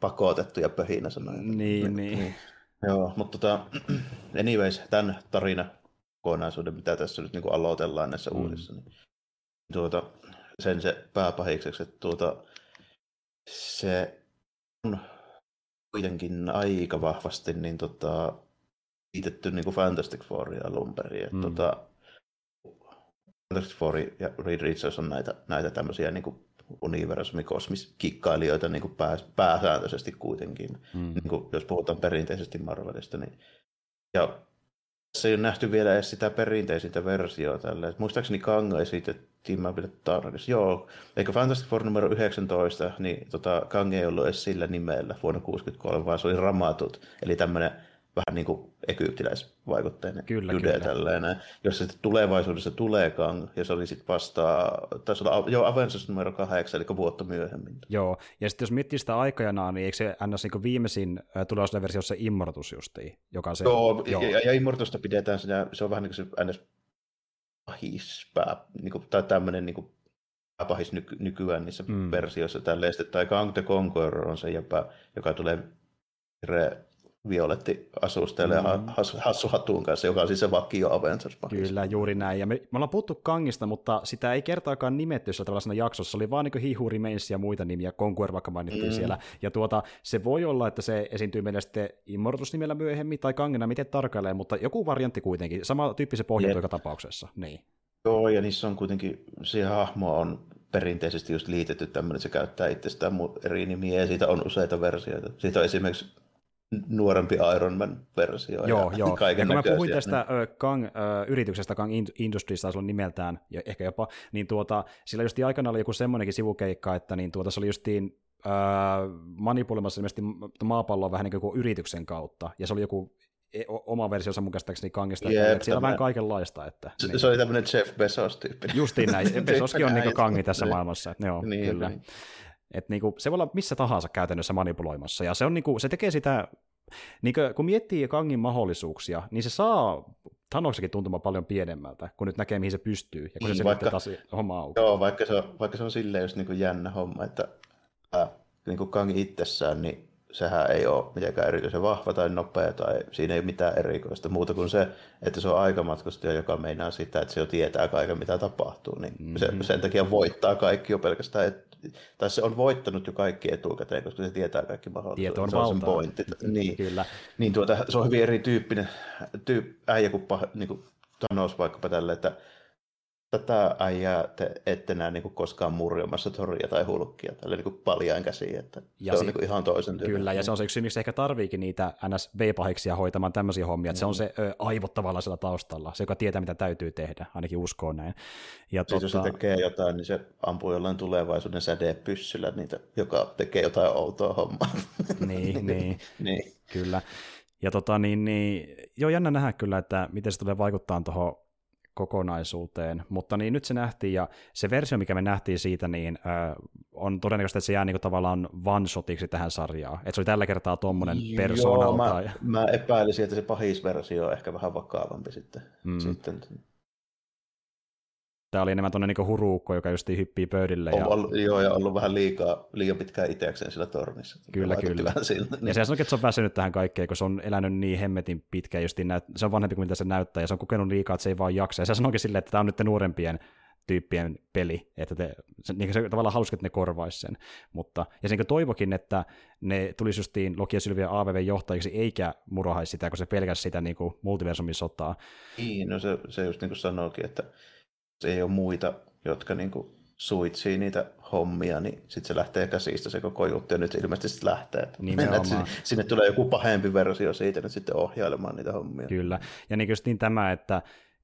pakotettuja pöhinä sanoja. Niin, niin. niin. Joo, mutta tota, anyways, tämän tarina kokonaisuuden, mitä tässä nyt niin kuin aloitellaan näissä mm. uudissa, niin tuota, sen se pääpahikseksi, että tuota, se kuitenkin aika vahvasti niin tota, liitetty niin kuin Fantastic Fouria alun perin. Mm. Tota, Fantastic Four ja Reed Richards on näitä, näitä tämmöisiä niin kuin universumikosmiskikkailijoita niin kuin pää, pääsääntöisesti kuitenkin, mm. niin kuin, jos puhutaan perinteisesti Marvelista. Niin. Ja tässä ei ole nähty vielä edes sitä perinteisintä versioa tällä. Muistaakseni Kanga esitettiin, pidä tarkistaa. Joo, eikö Fantastic Four numero 19, niin tota, Kang ei ollut edes sillä nimellä vuonna 1963, vaan se oli Ramatut, eli tämmöinen vähän niin kuin egyptiläisvaikutteinen kyllä, jude kyllä. tällainen, jos se tulevaisuudessa tuleekaan, ja se oli sitten vasta, taisi olla jo Avengers numero kahdeksan, eli vuotta myöhemmin. Joo, ja sitten jos miettii sitä aikajanaa, niin eikö se ns. Niin viimeisin tulevaisuuden versio se Immortus justiin, joka se... Joo, joo. Ja, ja Immortusta pidetään siinä, se on vähän niin kuin se ns. pahispää, niin kuin, tai tämmöinen niin kuin pahis nyky, nykyään niissä mm. versioissa tälleen, tai Kang the Conqueror on se, joka, joka tulee Violetti asustelee mm. hassu hattuun kanssa, joka on siis se vakio Avengers Kyllä, juuri näin. Ja me, me ollaan puhuttu Kangista, mutta sitä ei kertaakaan nimetty sillä tällaisena jaksossa. Se oli vaan niin Who Remains ja muita nimiä, Conquer vaikka mainittiin mm. siellä. Ja tuota, se voi olla, että se esiintyy meille sitten Immortus-nimellä myöhemmin tai Kangina, miten tarkalleen, mutta joku variantti kuitenkin. Sama tyyppi se pohjautuu joka tapauksessa. Niin. Joo, ja niissä on kuitenkin, siihen hahmo on perinteisesti just liitetty tämmöinen, se käyttää itsestään eri nimiä, ja siitä on useita versioita. Siitä on esimerkiksi nuorempi Iron Man-versio. Joo, ja joo. Ja kun mä puhuin tästä niin. Kang, yrityksestä, Kang Industries taisi olla nimeltään, ja ehkä jopa, niin tuota, sillä just aikana oli joku semmoinenkin sivukeikka, että niin tuota, se oli justiin uh, manipuloimassa ilmeisesti maapalloa vähän niin kuin yrityksen kautta, ja se oli joku e, oma versionsa mun käsittääkseni Kangista, Jep, että siellä on vähän kaikenlaista. Että, se, niin. se oli tämmöinen Jeff Bezos-tyyppi. Justiin näin, Bezoskin on niin Kangi tässä maailmassa, että, joo, niin, kyllä. Niin. Et niinku, se voi olla missä tahansa käytännössä manipuloimassa, ja se, on niinku, se tekee sitä niin kuin, kun miettii Kangin mahdollisuuksia, niin se saa Thanoksekin tuntumaan paljon pienemmältä, kun nyt näkee, mihin se pystyy, ja kun niin, se vaikka, taas homma auki. Joo, vaikka se on, vaikka se on silleen just niin kuin jännä homma, että äh, niin kuin Kang itsessään, niin sehän ei ole mitenkään erityisen vahva tai nopea tai siinä ei ole mitään erikoista muuta kuin se, että se on aikamatkustaja, joka meinaa sitä, että se jo tietää kaiken mitä tapahtuu. Niin mm-hmm. se, sen takia voittaa kaikki jo pelkästään, et, tai se on voittanut jo kaikki etukäteen, koska se tietää kaikki mahdollisuudet. Tieto on se on sen pointti. Niin, Kyllä. niin tuota, se on hyvin erityyppinen tyyp, äijä kuin, niin kuin Thanos vaikkapa tälle, että tätä äijää te ette näe niin kuin koskaan murjomassa toria tai hulkkia tällä niin paljain käsiin, että ja se, se on niin kuin ihan toisen tyyden. Kyllä, ja se on se yksi miksi ehkä tarviikin niitä ns. B-pahiksia hoitamaan tämmöisiä hommia, että mm. se on se ö, aivot tavallaan siellä taustalla, se joka tietää mitä täytyy tehdä, ainakin uskoo näin. Ja siis tota... jos se tekee jotain, niin se ampuu jollain tulevaisuuden sädepyssyllä niitä, joka tekee jotain outoa hommaa. niin, niin, niin, kyllä. Ja tota, niin, niin, joo, jännä nähdä kyllä, että miten se tulee vaikuttaa tuohon kokonaisuuteen, mutta niin nyt se nähtiin, ja se versio, mikä me nähtiin siitä, niin äh, on todennäköisesti, että se jää niin kuin, tavallaan one-shotiksi tähän sarjaan. Että se oli tällä kertaa tuommoinen persona. Joo, mä, mä epäilisin, että se pahisversio on ehkä vähän vakavampi sitten. Mm. sitten Tämä oli enemmän tuonne niin huruukko, joka just hyppii pöydille. Ja... Ollut, joo, ja ollut vähän liikaa, liian pitkään itsekseen sillä tornissa. Kyllä, kyllä. Sillä, niin. Ja se on, että se on väsynyt tähän kaikkeen, kun se on elänyt niin hemmetin pitkään, just näyt... se on vanhempi kuin mitä se näyttää, ja se on kokenut liikaa, että se ei vaan jaksa. Ja se sanoikin silleen, että tämä on nyt nuorempien tyyppien peli, että te, se, niin se tavallaan hauska, että ne korvaisi sen. Mutta, ja sen toivokin, että ne tulisi justiin Loki ja Sylvia AVV-johtajiksi, eikä murahaisi sitä, kun se pelkäsi sitä niin kuin multiversumin sotaa. Niin, no se, se just niin kuin sanoikin, että ei ole muita, jotka niin kuin suitsii niitä hommia, niin sitten se lähtee käsistä se koko juttu, ja nyt se ilmeisesti lähtee. Että sinne, sinne tulee joku pahempi versio siitä nyt sitten ohjailemaan niitä hommia. Kyllä, ja niin just niin tämä, että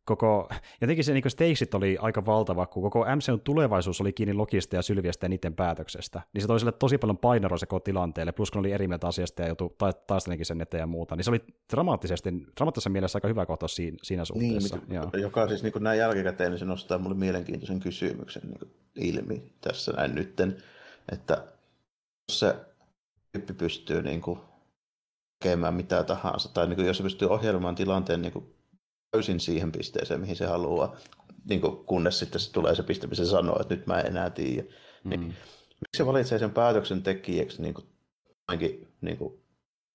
koko, jotenkin se niin stakesit oli aika valtava, kun koko MCUn tulevaisuus oli kiinni Lokista ja Sylviästä ja niiden päätöksestä. Niin se toi sille tosi paljon painoa se tilanteelle, plus kun oli eri mieltä asiasta ja joutui ta- taistelenkin sen eteen ja muuta. Niin se oli dramaattisesti, dramaattisessa mielessä aika hyvä kohta siinä, siinä suhteessa. Niin, joka siis niin kuin näin jälkikäteen, niin se nostaa mulle mielenkiintoisen kysymyksen niin kuin ilmi tässä näin nytten, että jos se tyyppi pystyy niin kuin tekemään mitä tahansa, tai niin kuin jos se pystyy ohjelmaan tilanteen niin kuin täysin siihen pisteeseen, mihin se haluaa, niin kuin, kunnes sitten se tulee se piste, missä se sanoo, että nyt mä en enää tiedä. Niin, mm. miksi se valitsee sen päätöksen tekijäksi niin kuin, niin kuin,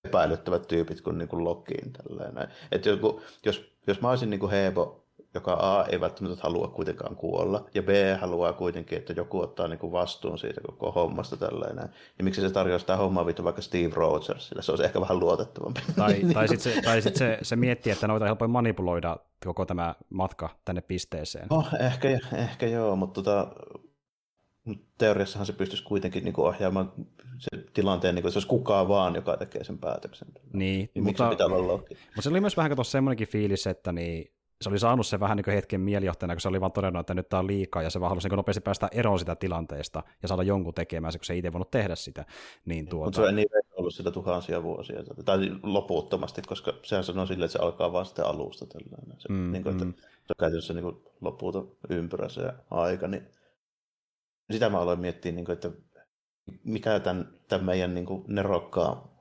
epäilyttävät tyypit kuin, niin kuin Lokiin. Tällainen. Että joku, jos, jos mä olisin niin kuin Hebo joka A ei välttämättä halua kuitenkaan kuolla, ja B haluaa kuitenkin, että joku ottaa niin kuin vastuun siitä koko hommasta tällainen. Ja miksi se tarjoaa sitä hommaa vittu vaikka Steve Rogersille, se olisi ehkä vähän luotettavampi. Tai, tai sitten se, tai sit se, se miettii, että noita helpoin manipuloida koko tämä matka tänne pisteeseen. No, ehkä, ehkä joo, mutta tota, teoriassahan se pystyisi kuitenkin niin kuin ohjaamaan sen tilanteen, niin kuin, että se olisi kukaan vaan, joka tekee sen päätöksen. Niin, niin mutta, pitää olla mutta se oli myös vähän tuossa semmoinenkin fiilis, että niin, se oli saanut se vähän niin kuin hetken mielijohtajana, kun se oli vaan todennut, että nyt tämä on liikaa, ja se vaan halusi niin nopeasti päästä eroon sitä tilanteesta ja saada jonkun tekemään se, kun se ei itse voinut tehdä sitä. Niin tuota... Mutta se ei niin ollut sitä tuhansia vuosia, tai loputtomasti, koska sehän sanoo silleen, että se alkaa vaan sitten alusta. Tällainen. Se, mm, niin kuin, että mm. se on käytännössä niin loputon ympyrä se aika, niin sitä mä aloin miettiä, niin kuin, että mikä tämän, tämän meidän niin kuin nerokkaan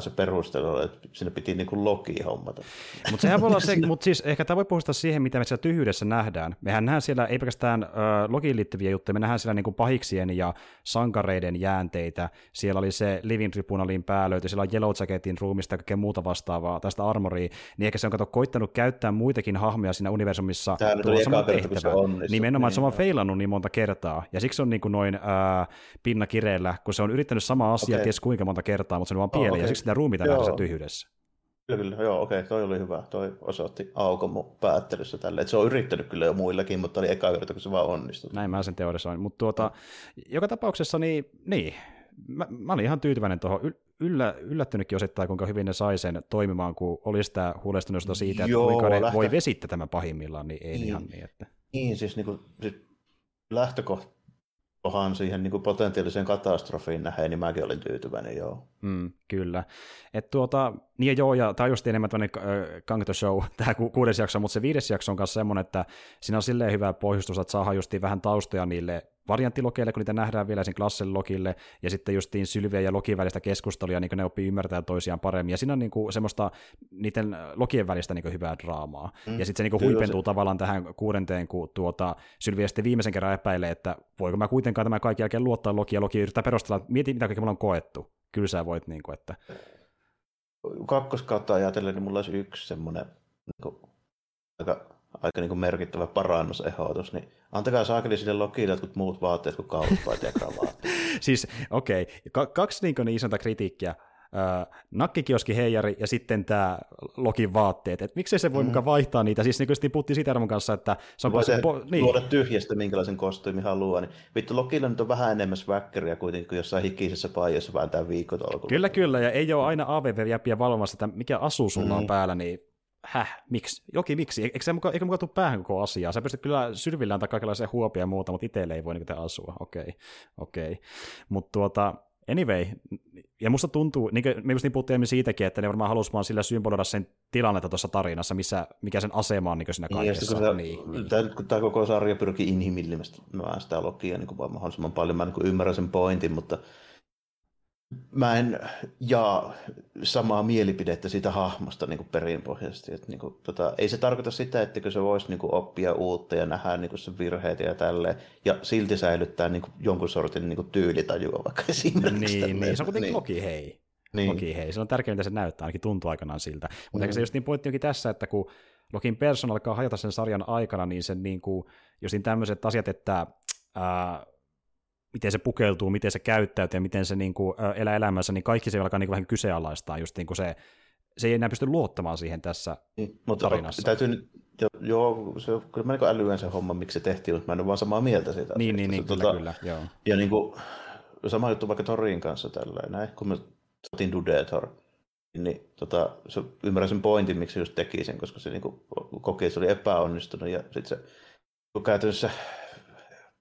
se perustelu, että sinne piti niin kuin Loki hommata. Mutta sehän voi olla se, mutta siis ehkä tämä voi puhua siihen, mitä me siellä tyhjyydessä nähdään. Mehän nähdään siellä ei pelkästään äh, Lokiin liittyviä juttuja, me nähdään siellä niin kuin pahiksien ja sankareiden jäänteitä. Siellä oli se Living Tribunalin päälöyty, siellä on Yellow Jacketin ruumista ja kaikkea muuta vastaavaa, tästä armoria, niin ehkä se on kato koittanut käyttää muitakin hahmoja siinä universumissa. Tämä nyt eka kerta, kun se onnistui. Nimenomaan, niin, se on feilannut niin monta kertaa, ja siksi on niin kuin noin äh, pinna kireellä, kun se on yrittänyt sama asia okay. ties kuinka monta kertaa, mutta se on vaan pieleen, okay. ja siksi sitä ruumiita nähdään tyhjyydessä. Kyllä, kyllä. Joo, okei, toi oli hyvä. Toi osoitti aukon mun päättelyssä tälle. Et se on yrittänyt kyllä jo muillakin, mutta oli eka kerta, kun se vaan onnistui. Näin mä sen teorisoin. Mutta tuota, joka tapauksessa, niin, niin mä, mä olin ihan tyytyväinen tuohon. Yllä, yllättynytkin osittain, kuinka hyvin ne sai sen toimimaan, kun oli sitä huolestuneesta siitä, että Joo, kuinka ne lähtö... voi vesittää tämän pahimmillaan, niin ei niin, ihan niin. Että... Niin, siis, niin kuin, siis lähtökohta kohan siihen niin kuin potentiaaliseen katastrofiin nähden, niin mäkin olin tyytyväinen, joo. Mm, kyllä. Et tuota, niin ja joo, ja tämä on just enemmän tämmöinen äh, Kangto Show, tämä ku, kuudes jakso, mutta se viides jakso on kanssa semmoinen, että siinä on silleen hyvä pohjustus, että saadaan justiin vähän taustoja niille varianttilokeille, kun niitä nähdään vielä sen klassen lokille, ja sitten justiin Sylviä ja Lokin välistä keskustelua, niin ne oppii ymmärtää toisiaan paremmin, ja siinä on niin kuin semmoista niiden Lokien välistä niin kuin hyvää draamaa. Mm, ja sitten se niin kuin huipentuu se... tavallaan tähän kuudenteen, kun tuota, Sylviä sitten viimeisen kerran epäilee, että voiko mä kuitenkaan tämän kaiken jälkeen luottaa Lokia, ja Loki yrittää perustella, että mieti mitä kaikki mulla on koettu. Kyllä sä voit, niin kuin, että... Kakkoskautta ajatellen, niin mulla olisi yksi semmoinen niin kuin, aika aika niin kuin merkittävä parannusehdotus, niin antakaa saakeli sille Lokille jotkut muut vaatteet kuin kauppaat ja kravaatteet. siis okei, okay. kaksi niin, niin isonta kritiikkiä. Uh, nakkikioski heijari ja sitten tämä Lokin vaatteet. Et miksei se voi mm. mukaan vaihtaa niitä? Siis niin puhuttiin arvon kanssa, että se on... Voi se po- niin. luoda tyhjästä, minkälaisen kostyymi haluaa. Niin, vittu, Lokilla nyt on vähän enemmän sväkkäriä kuitenkin kuin jossain hikisessä paijassa vääntää viikkotolkulla. Kyllä, kyllä, ja ei ole aina AVV-jäppiä valvomassa, että mikä asu sulla mm. on päällä, niin häh, miksi? Joki, miksi? Eikö se mukaan, eikö mukaan tule päähän koko asiaa? Sä pystyt kyllä sylvillä antaa kaikenlaisia huopia ja muuta, mutta itselle ei voi niin asua. Okei, okay. okei. Okay. Mutta tuota, anyway, ja musta tuntuu, niin kuin me just niin puhuttiin siitäkin, että ne varmaan halusivat vaan sillä symboloida sen tilannetta tuossa tarinassa, missä, mikä sen asema on niin siinä kaikessa. Niin, niin, niin. Tämä, kun tämä koko sarja pyrkii inhimillistämään sitä logia niin kuin mahdollisimman paljon, mä niin ymmärrän sen pointin, mutta mä en jaa samaa mielipidettä siitä hahmosta niin perinpohjaisesti. Että, niin kuin, tota, ei se tarkoita sitä, että se voisi niin kuin, oppia uutta ja nähdä niin kuin, sen virheitä ja tälleen, ja silti säilyttää niin kuin, jonkun sortin niin kuin, tyylitajua vaikka esimerkiksi. Niin, niin, se on kuitenkin niin. logi hei. Niin. Logi hei, se on tärkeää, mitä se näyttää, ainakin tuntuu aikanaan siltä. Mutta mm. se just niin pointti onkin tässä, että kun Login persoon alkaa hajota sen sarjan aikana, niin sen niin kuin, jos niin tämmöiset asiat, että ää, miten se pukeutuu, miten se käyttäytyy ja miten se niin kuin, elää elämässä, niin kaikki se alkaa niin kuin vähän kyseenalaistaa, just niin kuin se, se ei enää pysty luottamaan siihen tässä niin, mutta tarinassa. Täytyy nyt, jo, joo, se, kyllä mä niin älyän sen homman, miksi se tehtiin, mutta mä en ole vaan samaa mieltä siitä. Niin, niin, niin kyllä, tota, kyllä, joo. Ja niin kuin, sama juttu vaikka Torin kanssa tällä näin, kun me saatiin Dudetor, niin tota, se, ymmärrän sen pointin, miksi se just teki sen, koska se niin kuin, koki, että se oli epäonnistunut ja sitten se käytännössä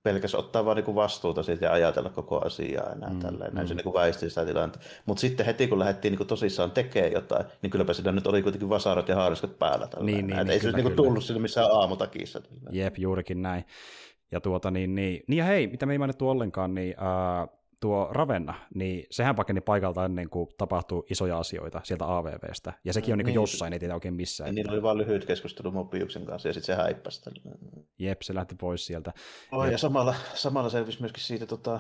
pelkäs ottaa vaan niinku vastuuta siitä ja ajatella koko asiaa enää mm, tälleen. Näin mm. se niinku väisti sitä tilannetta. Mutta sitten heti kun lähdettiin niinku tosissaan tekemään jotain, niin kylläpä siinä nyt oli kuitenkin vasarat ja haariskat päällä. Niin, niin, niin, ei se niinku tullut sinne missään aamutakissa. Tälleen. Jep, juurikin näin. Ja tuota niin, niin, niin ja hei, mitä me ei mainittu ollenkaan, niin uh, tuo Ravenna, niin sehän pakeni paikalta ennen kuin tapahtuu isoja asioita sieltä AVVstä. Ja sekin on niin niin, jossain, ei tiedä oikein missään. Niin, niillä oli vain lyhyt keskustelu Mobiuksen kanssa ja sitten se häippäsi. Jep, se lähti pois sieltä. Oh, ja, ja samalla, samalla selvisi myöskin siitä tota,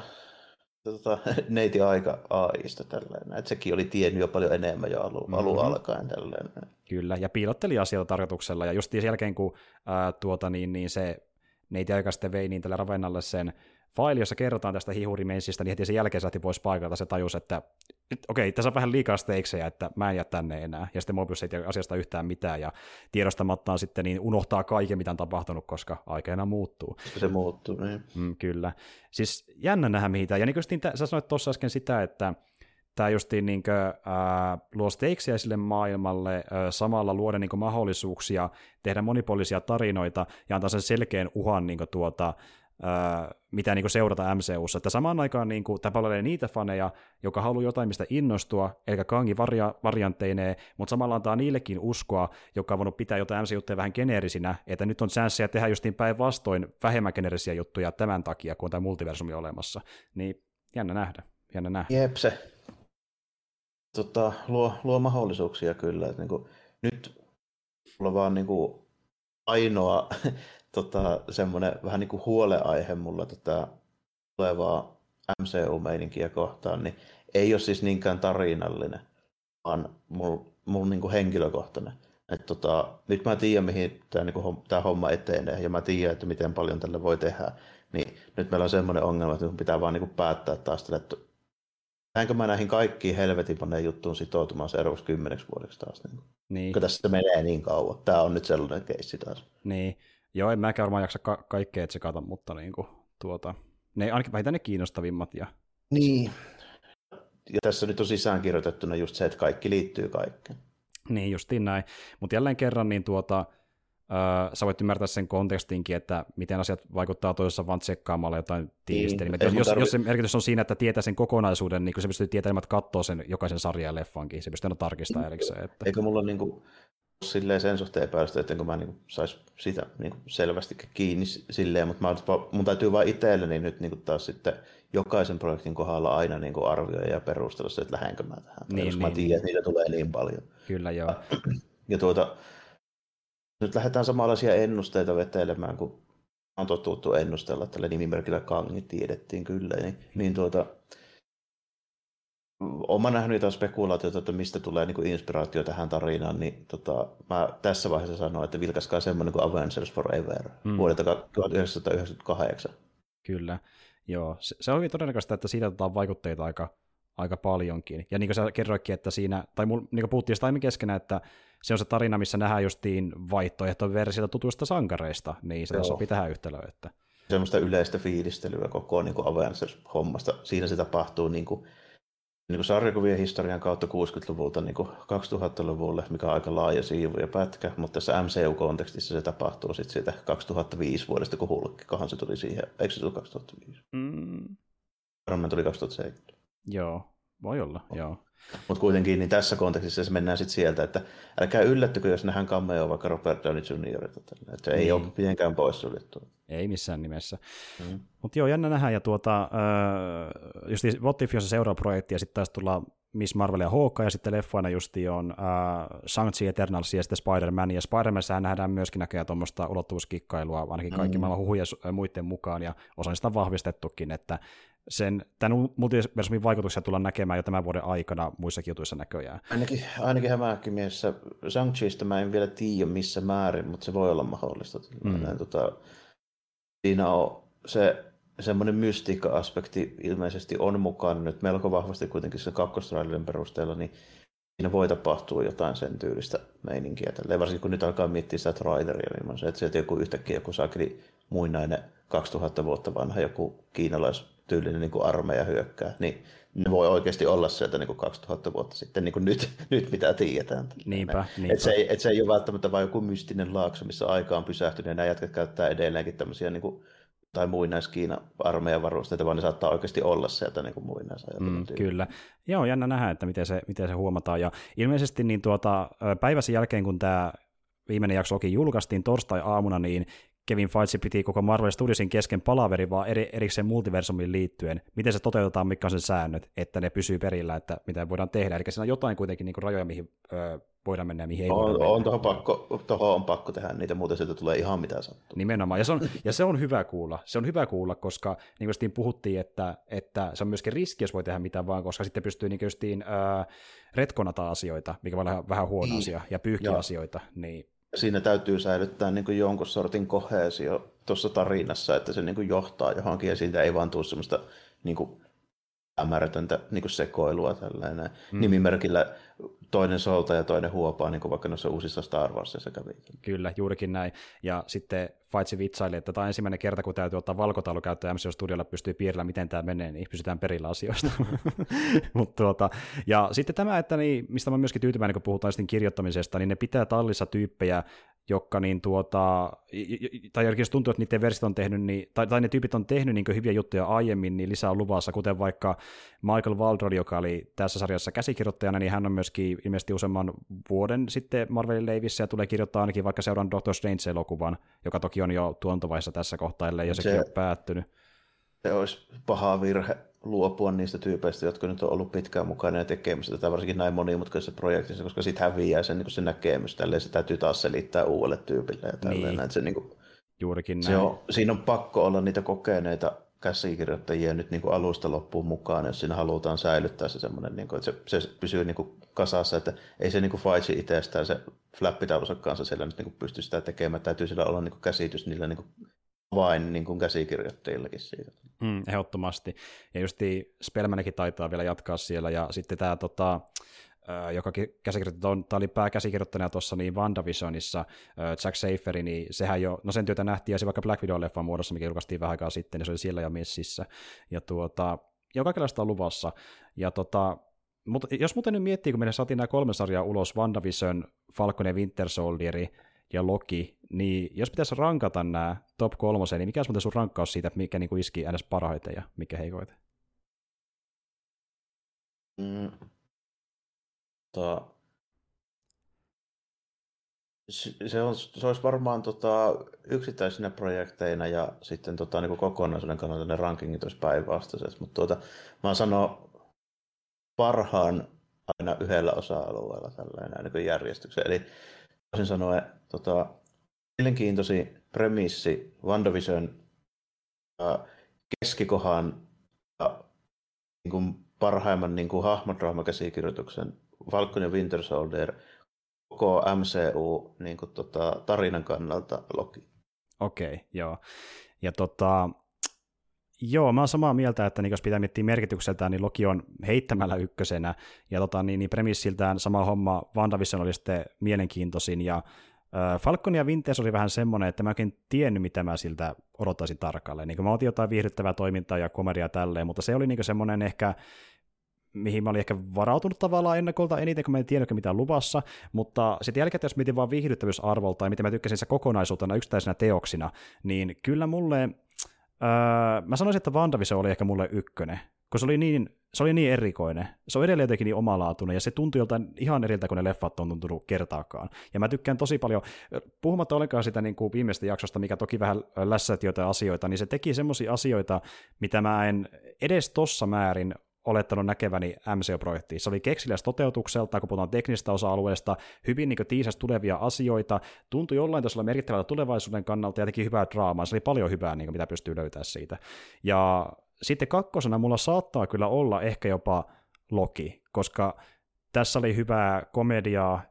tota, neiti aika AIsta tällainen. Että sekin oli tiennyt jo paljon enemmän jo alu, mm-hmm. alun alkaen tällainen. Kyllä, ja piilotteli asioita tarkoituksella. Ja just sen jälkeen, kun ää, tuota, niin, niin se neiti aika sitten vei niin tälle Ravennalle sen faili, jossa kerrotaan tästä hihurimensistä, niin heti sen jälkeen saati pois paikalta se tajus, että okei, okay, tässä on vähän liikaa steiksejä, että mä en jää tänne enää. Ja sitten Mobius ei tiedä asiasta yhtään mitään, ja tiedostamattaan sitten niin unohtaa kaiken, mitä on tapahtunut, koska aikeena muuttuu. Se muuttuu, niin. Mm, kyllä. Siis jännä nähdä mitä. Ja niin kuin sä sanoit tuossa äsken sitä, että tämä justiin niin kuin, äh, luo steikseja sille maailmalle, äh, samalla luoda niin kuin, mahdollisuuksia tehdä monipuolisia tarinoita ja antaa sen selkeän uhan niin kuin, tuota, mitä niin kuin seurata MCUssa. Että samaan aikaan niin kuin, tämä palvelee niitä faneja, joka haluaa jotain, mistä innostua, eli Kangi varia- variantteineen, mutta samalla antaa niillekin uskoa, joka on voinut pitää jotain MCU-juttuja vähän geneerisinä, että nyt on chanssiä tehdä justiin päinvastoin vähemmän geneerisiä juttuja tämän takia, kun on tämä multiversumi olemassa. Niin jännä nähdä, jännä nähdä. Jep, se tota, luo, luo mahdollisuuksia kyllä. Että niin kuin, nyt mulla vaan niin kuin, ainoa tota, semmoinen vähän niin kuin huoleaihe mulla tätä tulevaa MCU-meininkiä kohtaan, niin ei ole siis niinkään tarinallinen, vaan mulla mul niin kuin henkilökohtainen. Et tota, nyt mä tiedän, mihin tämä niinku, tää homma etenee, ja mä tiedän, että miten paljon tälle voi tehdä. Niin nyt meillä on semmoinen ongelma, että pitää vaan niinku päättää taas, että Näinkö mä näihin kaikkiin helvetin moneen juttuun sitoutumaan seuraavaksi kymmeneksi vuodeksi taas? Niin. niin. Kun tässä menee niin kauan. Tämä on nyt sellainen keissi taas. Niin. Joo, en mäkään varmaan jaksa ka- kaikkea tsekata, mutta niin kuin, tuota, ne ainakin vähintään ne kiinnostavimmat. Ja... Niin. Ja tässä nyt on sisäänkirjoitettuna just se, että kaikki liittyy kaikkeen. Niin, justiin näin. Mutta jälleen kerran, niin tuota, äh, sä voit ymmärtää sen kontekstinkin, että miten asiat vaikuttaa toisessa vaan tsekkaamalla jotain tiivistelmiä. Niin, jos, tarvi... jos se merkitys on siinä, että tietää sen kokonaisuuden, niin kun se pystyy tietämään, että katsoo sen jokaisen sarjan ja leffankin, se pystyy aina tarkistamaan erikseen. Että... Eikö mulla niin kuin, silleen sen suhteen epäilystä, että kun mä niin sais sitä niin selvästi kiinni silleen, mutta mä, mun täytyy vain itselleni nyt niin taas sitten jokaisen projektin kohdalla aina niin kuin arvioida ja perustella se, että lähdenkö mä tähän. Niin, koska niin, mä tiedän, niin. että niitä tulee niin paljon. Kyllä, joo. Ja tuota, nyt lähdetään samanlaisia ennusteita vetelemään, kun on totuttu ennustella tällä nimimerkillä Kangi, tiedettiin kyllä. Niin, niin tuota, olen nähnyt jotain spekulaatiota, että mistä tulee niin kuin inspiraatio tähän tarinaan, niin tota, mä tässä vaiheessa sanoin, että vilkaskaa semmoinen kuin Avengers Forever mm. vuodelta 1998. Kyllä, joo. Se, se on hyvin todennäköistä, että siitä otetaan vaikutteita aika, aika paljonkin. Ja niin kuin sä kerroitkin, että siinä, tai mul, niin kuin puhuttiin sitä aiemmin keskenä, että se on se tarina, missä nähdään justiin vaihtoehtoversiota tutuista sankareista, niin se sopii tähän yhtälöön. Että... Semmoista yleistä fiilistelyä koko niin Avengers-hommasta. Siinä se tapahtuu niin kuin niin kuin sarjakuvien historian kautta 60-luvulta niin 2000-luvulle, mikä on aika laaja siivu ja pätkä, mutta tässä MCU-kontekstissa se tapahtuu sitten siitä 2005 vuodesta, kun Hulkkikohan se tuli siihen, eikö se tuli 2005? Mm. Varmaan tuli 2007. Joo, voi olla, oh. joo. Mutta kuitenkin niin tässä kontekstissa se mennään sitten sieltä, että älkää yllättykö, jos nähdään cameo vaikka Robert Downey Jr. Että ei niin. ole mitenkään poissuljettu. Ei missään nimessä. Mm. Mutta joo, jännä nähdä. Ja tuota, äh, just What If, jos se seuraa projekti, ja sitten taas tulla Miss Marvel ja Hawkeye, ja sitten leffoina justi on äh, Shang-Chi Eternals ja sitten Spider-Man, ja Spider-Manissa nähdään myöskin näköjään tuommoista ulottuvuuskikkailua, ainakin kaikki mm. maailman huhuja muiden mukaan, ja osa niistä on vahvistettukin, että sen, tämän multiversumin vaikutuksia tullaan näkemään jo tämän vuoden aikana muissakin jutuissa näköjään. Ainakin, ainakin hämähäkin mielessä shang mä en vielä tiedä missä määrin, mutta se voi olla mahdollista. Mm. Näin, tota, siinä on se semmoinen mystiikka-aspekti ilmeisesti on mukana nyt melko vahvasti kuitenkin sen kakkostrailin perusteella, niin siinä voi tapahtua jotain sen tyylistä meininkiä. Tälleen, varsinkin kun nyt alkaa miettiä sitä traileria, niin on se, että sieltä joku yhtäkkiä joku saakeli muinainen 2000 vuotta vanha joku kiinalaistyylinen niin kuin armeija hyökkää, niin ne voi oikeasti olla sieltä niin kuin 2000 vuotta sitten, niin kuin nyt, nyt mitä tiedetään. Niinpä, niinpä. Et se, ei, et se ei ole välttämättä vain joku mystinen laakso, missä aika on pysähtynyt ja nämä jätkät käyttää edelleenkin tämmöisiä niin kuin tai muinaiskiina armeijan varusteita, vaan ne saattaa oikeasti olla sieltä niin mm, Kyllä. Joo, jännä nähdä, että miten se, miten se huomataan. Ja ilmeisesti niin tuota, päivässä jälkeen, kun tämä viimeinen jakso julkaistiin torstai-aamuna, niin Kevin Feige piti koko Marvel Studiosin kesken palaveri vaan eri, erikseen multiversumiin liittyen, miten se toteutetaan, mitkä on sen säännöt, että ne pysyy perillä, että mitä voidaan tehdä. Eli siinä on jotain kuitenkin niin rajoja, mihin ö, voidaan mennä ja mihin ei on, voida on, mennä. pakko, tuohon on pakko tehdä niitä, muuten sieltä tulee ihan mitä sattuu. Nimenomaan, ja se, on, ja se on hyvä kuulla. Se on hyvä kuulla, koska niin kuin puhuttiin, että, että se on myöskin riski, jos voi tehdä mitä vaan, koska sitten pystyy niin kuin retkonata asioita, mikä voi olla vähän huono niin. asia, ja pyyhkiä asioita. Niin siinä täytyy säilyttää niin kuin jonkun sortin kohesio tuossa tarinassa, että se niin kuin johtaa johonkin ja siitä ei vaan tule semmoista niin kuin hämärätöntä niin kuin sekoilua tällainen. Mm. Nimimerkillä toinen solta ja toinen huopaa, niin kuin vaikka noissa uusissa Star Warsissa kävi. Kyllä, juurikin näin. Ja sitten Faitsi vitsaili, että tämä on ensimmäinen kerta, kun täytyy ottaa valkotaulu käyttöön MCU Studiolla pystyy piirillä, miten tämä menee, niin pysytään perillä asioista. Mut tuota, ja sitten tämä, että niin, mistä mä myöskin tyytyväinen, kun puhutaan sitten kirjoittamisesta, niin ne pitää tallissa tyyppejä, jotka niin tuota, tai jos tuntuu, että niiden versiot on tehnyt, niin, tai, tai ne tyypit on tehnyt niin hyviä juttuja aiemmin, niin lisää on luvassa, kuten vaikka Michael Waldrod, joka oli tässä sarjassa käsikirjoittajana, niin hän on myöskin ilmeisesti useamman vuoden sitten Marvelin leivissä ja tulee kirjoittaa ainakin vaikka seuraan Doctor Strange-elokuvan, joka toki on jo tuontovaiheessa tässä kohtaa, ellei jo sekin se, ole päättynyt. Se olisi paha virhe luopua niistä tyypeistä, jotka nyt on ollut pitkään mukana ja tekemässä tätä varsinkin näin monimutkaisessa projektissa, koska sitten häviää sen, niin se näkemys, tälleen se täytyy taas selittää uudelle tyypille ja tälleen. Niin. Se, niin kuin, Juurikin se On, siinä on pakko olla niitä kokeneita käsikirjoittajia nyt niin kuin alusta loppuun mukaan, jos siinä halutaan säilyttää se semmoinen, niin kuin, että se, se pysyy niin kuin kasassa, että ei se niin kuin Faitsi itsestään se flappitaulunsa kanssa siellä nyt niin kuin pysty sitä tekemään, täytyy sillä olla niin kuin käsitys niillä niin kuin vain niin kuin käsikirjoittajillakin siitä. Mm, ehdottomasti. Ja just Spellmanikin taitaa vielä jatkaa siellä, ja sitten tämä tota, joka käsikirjoitti, tämä oli pääkäsikirjoittajana tuossa niin WandaVisionissa, Jack Saferi, niin sehän jo, no sen työtä nähtiin ja vaikka Black Widow-leffan muodossa, mikä julkaistiin vähän aikaa sitten, niin se oli siellä jo messissä. Ja tuota, ja kaikenlaista on luvassa. Ja tota, mutta jos muuten nyt miettii, kun me saatiin nämä kolme sarjaa ulos, WandaVision, Falcon ja Winter Soldier ja Loki, niin jos pitäisi rankata nämä top kolmoseen, niin mikä muuten sun rankkaus siitä, mikä niin kuin iski edes parhaiten ja mikä heikoiten? Mm. Tota, se, on, se olisi varmaan tota, yksittäisinä projekteina ja sitten tota, niin kokonaisuuden kannalta ne rankingit olisi päinvastaiset, mutta tuota, mä sanon parhaan aina yhdellä osa-alueella tällainen niin järjestyksen. Eli toisin sanoen tota, mielenkiintoisin premissi WandaVision keskikohan niin kuin parhaimman niin kuin hahmodraamakäsikirjoituksen Falcon ja Winter Soldier koko MCU niin kuin, tota, tarinan kannalta Loki. Okei, okay, joo. Ja tota, Joo, mä oon samaa mieltä, että niin jos pitää miettiä merkitykseltään, niin Loki on heittämällä ykkösenä, ja tota, niin, niin premissiltään sama homma, WandaVision oli sitten mielenkiintoisin, ja Falcon ja Vintes oli vähän semmoinen, että mä oikein tiennyt, mitä mä siltä odottaisin tarkalleen. Niin mä otin jotain viihdyttävää toimintaa ja komediaa tälleen, mutta se oli niin semmoinen ehkä mihin mä olin ehkä varautunut tavallaan ennakolta eniten, kun mä en tiennyt mitä luvassa, mutta sitten jälkeen, jos mietin vaan viihdyttävyysarvolta ja miten mä tykkäsin se kokonaisuutena yksittäisenä teoksina, niin kyllä mulle Öö, mä sanoisin, että WandaVision oli ehkä mulle ykkönen, kun se oli niin, se oli niin erikoinen. Se on edelleen jotenkin niin omalaatuinen, ja se tuntui joltain ihan eriltä kuin ne leffat on tuntunut kertaakaan. Ja mä tykkään tosi paljon, puhumatta ollenkaan sitä niin kuin viimeistä jaksosta, mikä toki vähän lässäti jotain asioita, niin se teki semmoisia asioita, mitä mä en edes tossa määrin olettanut näkeväni MCO-projektiin. Se oli keksiliäs toteutukselta, kun puhutaan teknistä osa-alueesta, hyvin niin tiisas tulevia asioita, tuntui jollain tasolla merkittävältä tulevaisuuden kannalta ja teki hyvää draamaa. Se oli paljon hyvää, niin kuin, mitä pystyy löytämään siitä. Ja sitten kakkosena mulla saattaa kyllä olla ehkä jopa Loki, koska tässä oli hyvää komediaa,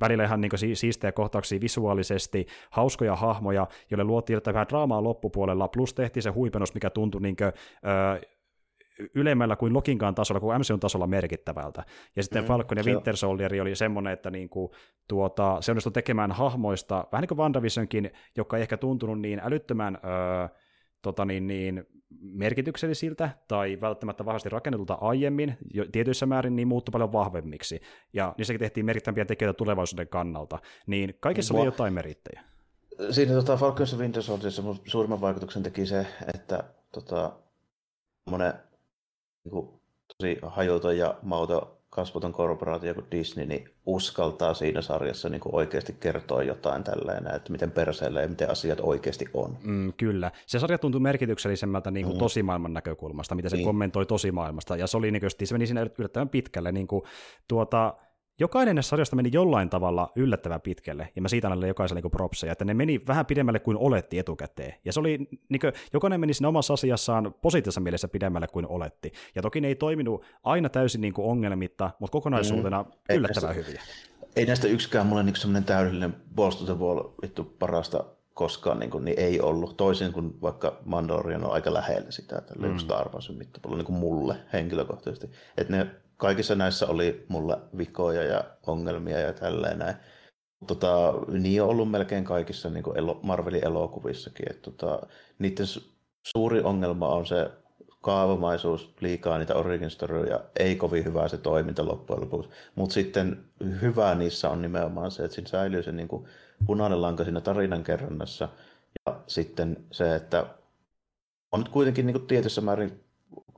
välillä ihan niin siistejä kohtauksia visuaalisesti, hauskoja hahmoja, joille luotiin vähän draamaa loppupuolella, plus tehtiin se huipennus, mikä tuntui niin kuin, ylemmällä kuin Lokinkaan tasolla, kuin MCUn tasolla merkittävältä. Ja sitten mm, Falcon ja Winter Soldier oli semmoinen, että niinku, tuota, se onnistui tekemään hahmoista, vähän niin kuin WandaVisionkin, joka ei ehkä tuntunut niin älyttömän öö, tota niin, niin, merkityksellisiltä tai välttämättä vahvasti rakennetulta aiemmin, jo, tietyissä määrin niin muuttui paljon vahvemmiksi. Ja niissäkin tehtiin merkittäviä tekijöitä tulevaisuuden kannalta. Niin kaikissa Va- oli jotain merittäjä. Siinä tota, Falcon ja Winter Soldier suurimman vaikutuksen teki se, että tota, monen niin kuin, tosi hajuton ja mauto kasvoton korporaatio kuin Disney niin uskaltaa siinä sarjassa niin kuin oikeasti kertoa jotain tällainen, että miten perseellä ja miten asiat oikeasti on. Mm, kyllä. Se sarja tuntui merkityksellisemmältä niin kuin mm. tosimaailman näkökulmasta, miten se niin. kommentoi tosimaailmasta, ja se oli niin kuin, se meni siinä yllättävän pitkälle. Niin kuin, tuota, jokainen näistä sarjoista meni jollain tavalla yllättävän pitkälle, ja mä siitä annan jokaiselle niin propseja, että ne meni vähän pidemmälle kuin oletti etukäteen. Ja se oli, niin kuin, jokainen meni siinä omassa asiassaan positiivisessa mielessä pidemmälle kuin oletti. Ja toki ne ei toiminut aina täysin niin kuin ongelmitta, mutta kokonaisuutena mm. yllättävän näistä, hyviä. Ei näistä yksikään mulle niin semmoinen täydellinen Balls to the Wall vittu parasta koskaan niin, kuin, niin ei ollut, toisin kuin vaikka Mandalorian on aika lähellä sitä, tällä mm. Star Warsin mittapuolella, niin kuin mulle henkilökohtaisesti. Että ne kaikissa näissä oli mulla vikoja ja ongelmia ja tälleen näin. Tota, niin on ollut melkein kaikissa niin kuin Marvelin elokuvissakin. että tota, niiden suuri ongelma on se kaavamaisuus, liikaa niitä origin storyja, ei kovin hyvää se toiminta loppujen lopuksi. Mutta sitten hyvää niissä on nimenomaan se, että siinä säilyy se niin kuin punainen lanka siinä tarinan kerronnassa. Ja sitten se, että on nyt kuitenkin niin kuin tietyssä määrin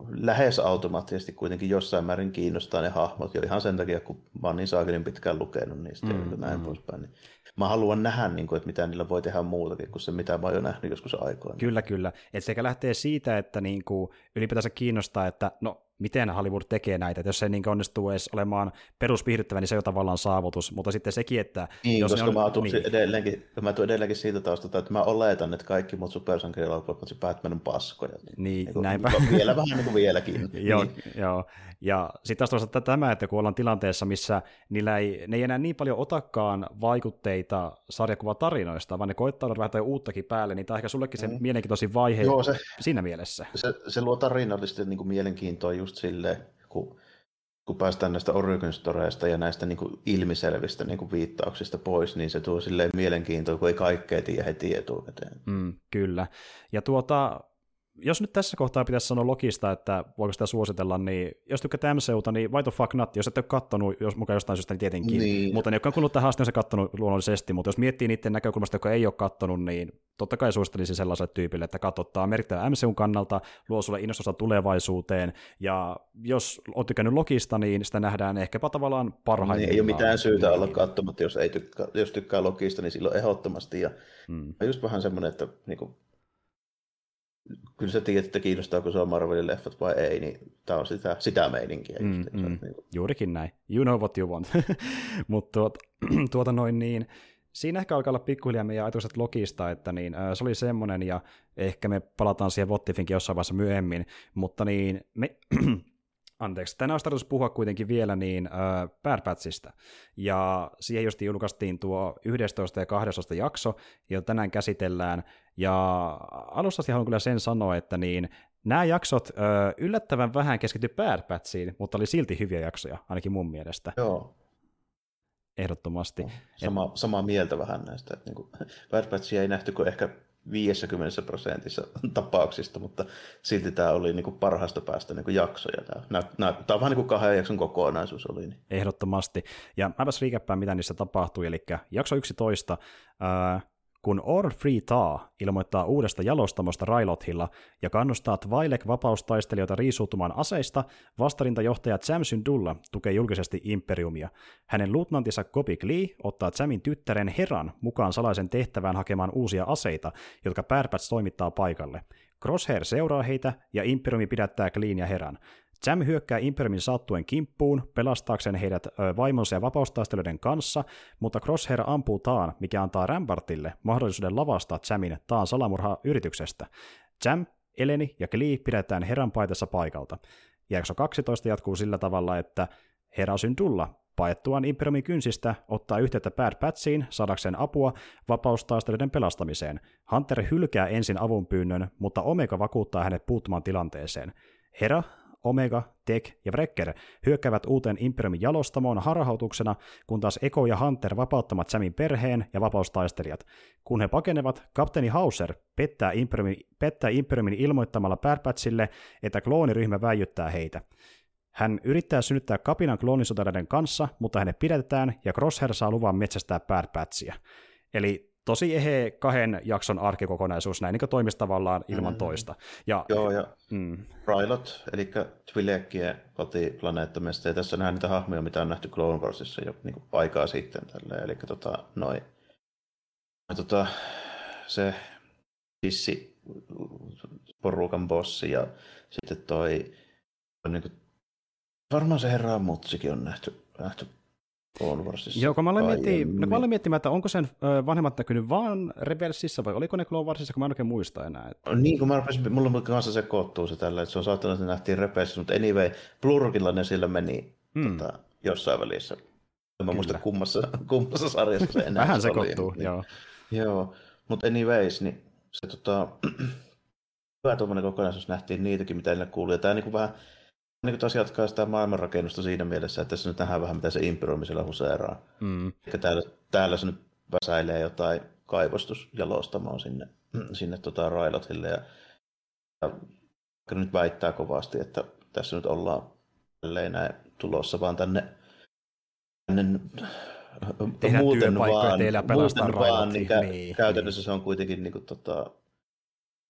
lähes automaattisesti kuitenkin jossain määrin kiinnostaa ne hahmot jo ihan sen takia, kun mä oon niin saakelin pitkään lukenut niistä mm, ja näin mm. poispäin. Niin mä haluan nähdä, niin kuin, että mitä niillä voi tehdä muutakin kuin se, mitä mä oon jo nähnyt joskus aikoina. Kyllä, kyllä. Et sekä lähtee siitä, että niin kuin ylipäätänsä kiinnostaa, että no miten Hollywood tekee näitä, että jos se niin onnistuu edes olemaan perusviihdyttävä, niin se on tavallaan saavutus, mutta sitten sekin, että... Niin, jos koska on, mä, niin. edelleenkin, mä tuun edelleenkin siitä taustalta, että mä oletan, että kaikki muut supersankarilokuvat, paitsi Batman on paskoja. Niin, niin näinpä. Vielä vähän niin kuin vieläkin. joo, niin. joo, ja sitten taas toisaalta tämä, että kun ollaan tilanteessa, missä niillä ei, ne ei enää niin paljon otakaan vaikutteita sarjakuvatarinoista, vaan ne koittaa olla vähän uuttakin päälle, niin tämä on ehkä sullekin se mm. mielenkiintoisin vaihe Joo, se, siinä mielessä. Se, se luo tarinallisesti niin kuin mielenkiintoa just silleen, kun, kun päästään näistä origin storeista ja näistä niin kuin ilmiselvistä niin kuin viittauksista pois, niin se tuo silleen mielenkiintoa, kun ei kaikkea tiedä heti etukäteen. Mm, kyllä. Ja tuota, jos nyt tässä kohtaa pitäisi sanoa logista, että voiko sitä suositella, niin jos tykkää MCUta, niin why the fuck not, jos et ole kattonut, jos mukaan jostain syystä, niin tietenkin. Niin. Mutta ne, jotka on kuullut tähän asti, on se kattonut luonnollisesti, mutta jos miettii niiden näkökulmasta, joka ei ole kattonut, niin totta kai suosittelisi sellaiselle tyypille, että katsottaa merkittävä MCUn kannalta, luo sulle innostusta tulevaisuuteen, ja jos olet tykännyt logista, niin sitä nähdään ehkäpä tavallaan parhaiten. Niin, ei ole mitään syytä olla katsomatta, jos, ei tykkää, jos tykkää logista, niin silloin ehdottomasti, ja hmm. just vähän semmoinen, että niin kuin, kyllä sä tiedät, että kiinnostaako sua Marvelin leffat vai ei, niin tämä on sitä, sitä meininkiä. Mm, just, mm, niin. Juurikin näin. You know what you want. Mutta tuota, tuota noin niin, siinä ehkä alkaa olla pikkuhiljaa meidän ajatukset logista, että niin, äh, se oli semmoinen, ja ehkä me palataan siihen Vottifinkin jossain vaiheessa myöhemmin, mutta niin, me, anteeksi, tänään olisi tarkoitus puhua kuitenkin vielä niin äh, Bad Batchista, ja siihen just julkaistiin tuo 11 ja 12 jakso, jota tänään käsitellään, ja alussa haluan kyllä sen sanoa, että niin nämä jaksot äh, yllättävän vähän keskitty Bad Batchiin, mutta oli silti hyviä jaksoja, ainakin mun mielestä. Joo. Ehdottomasti. Sama, Et... samaa mieltä vähän näistä. Että niin kuin, Bad Batchia ei nähty kuin ehkä 50 prosentissa tapauksista, mutta silti tämä oli niin kuin parhaasta päästä niin kuin jaksoja. Tämä, tämä, tämä on vähän niin kuin kahden jakson kokonaisuus oli. Niin. Ehdottomasti. Ja mäpäs riikäppään, mitä niissä tapahtui. Eli jakso 11, ää, kun Orn Free Taa ilmoittaa uudesta jalostamosta Railothilla ja kannustaa Twailek vapaustaistelijoita riisuutumaan aseista, vastarintajohtaja Jam Syndulla tukee julkisesti Imperiumia. Hänen luutnantinsa Kobi Lee ottaa Jamin tyttären Heran mukaan salaisen tehtävään hakemaan uusia aseita, jotka Pärpäts toimittaa paikalle. Crosshair seuraa heitä ja Imperiumi pidättää Gleen ja Heran. Jam hyökkää Imperiumin sattuen kimppuun, pelastaakseen heidät vaimonsa ja vapaustaistelijoiden kanssa, mutta Crosshair ampuu Taan, mikä antaa Rambartille mahdollisuuden lavastaa Jamin Taan salamurhaa yrityksestä. Jam, Eleni ja Glee pidetään Heran paitessa paikalta. Jakso 12 jatkuu sillä tavalla, että Hera Syndulla paettuaan Imperiumin kynsistä ottaa yhteyttä Bad Patchiin saadakseen apua vapaustaistelijoiden pelastamiseen. Hunter hylkää ensin avunpyynnön, mutta Omega vakuuttaa hänet puuttumaan tilanteeseen. Hera Omega, Tech ja Wrecker hyökkäävät uuteen Imperiumin jalostamoon harhautuksena, kun taas Eko ja Hunter vapauttamat Samin perheen ja vapaustaistelijat. Kun he pakenevat, kapteeni Hauser pettää Imperiumin, pettää Imperiumin ilmoittamalla Batchille, että klooniryhmä väijyttää heitä. Hän yrittää synnyttää kapinan kloonisotilaiden kanssa, mutta hänet pidetään ja Crosshair saa luvan metsästää Batchia. Eli tosi ehe kahden jakson arkikokonaisuus, näin niin toimisi tavallaan ilman mm. toista. Ja, Joo, ja mm. Rylot, eli Twilekkien kotiplaneettamista, ja tässä nähdään niitä hahmoja, mitä on nähty Clone Warsissa jo niin aikaa sitten. Tälleen. Eli tota, noi, tota, se hissi porukan bossi ja sitten toi, niin kuin, varmaan se herra Mutsikin on nähty, nähty Clone Warsissa. Joo, kun mä olen, miettimään, no, mä olen miettimään, että onko sen vanhemmat näkynyt vaan Rebelsissa vai oliko ne Clone Warsissa, kun mä en oikein muista enää. Että... Niin, kun mä rupesin, mulla kanssa sekoittuu se tällä, että se on saattanut, että nähtiin Rebelsissä, mutta anyway, Plurkilla ne sillä meni hmm. tota, jossain välissä. Mä muista kummassa, kummassa sarjassa se enää Vähän sekoittuu, oli. joo. Niin, joo, mutta anyways, niin se tota, hyvä tuommoinen kokonaisuus nähtiin niitäkin, mitä ennen kuului. Ja tämä niin vähän niin taas jatkaa sitä maailmanrakennusta siinä mielessä, että tässä nyt nähdään vähän, mitä se imperiumi siellä huseeraa. Mm. Eli täällä, täällä se nyt väsäilee jotain kaivostusjalostamoa sinne, sinne tota Railotille. Ja, ja nyt väittää kovasti, että tässä nyt ollaan näin tulossa vaan tänne, tänne Tehdään muuten vaan, muuten vaan niin, kä- niin, käytännössä niin. se on kuitenkin niin kuin, tota,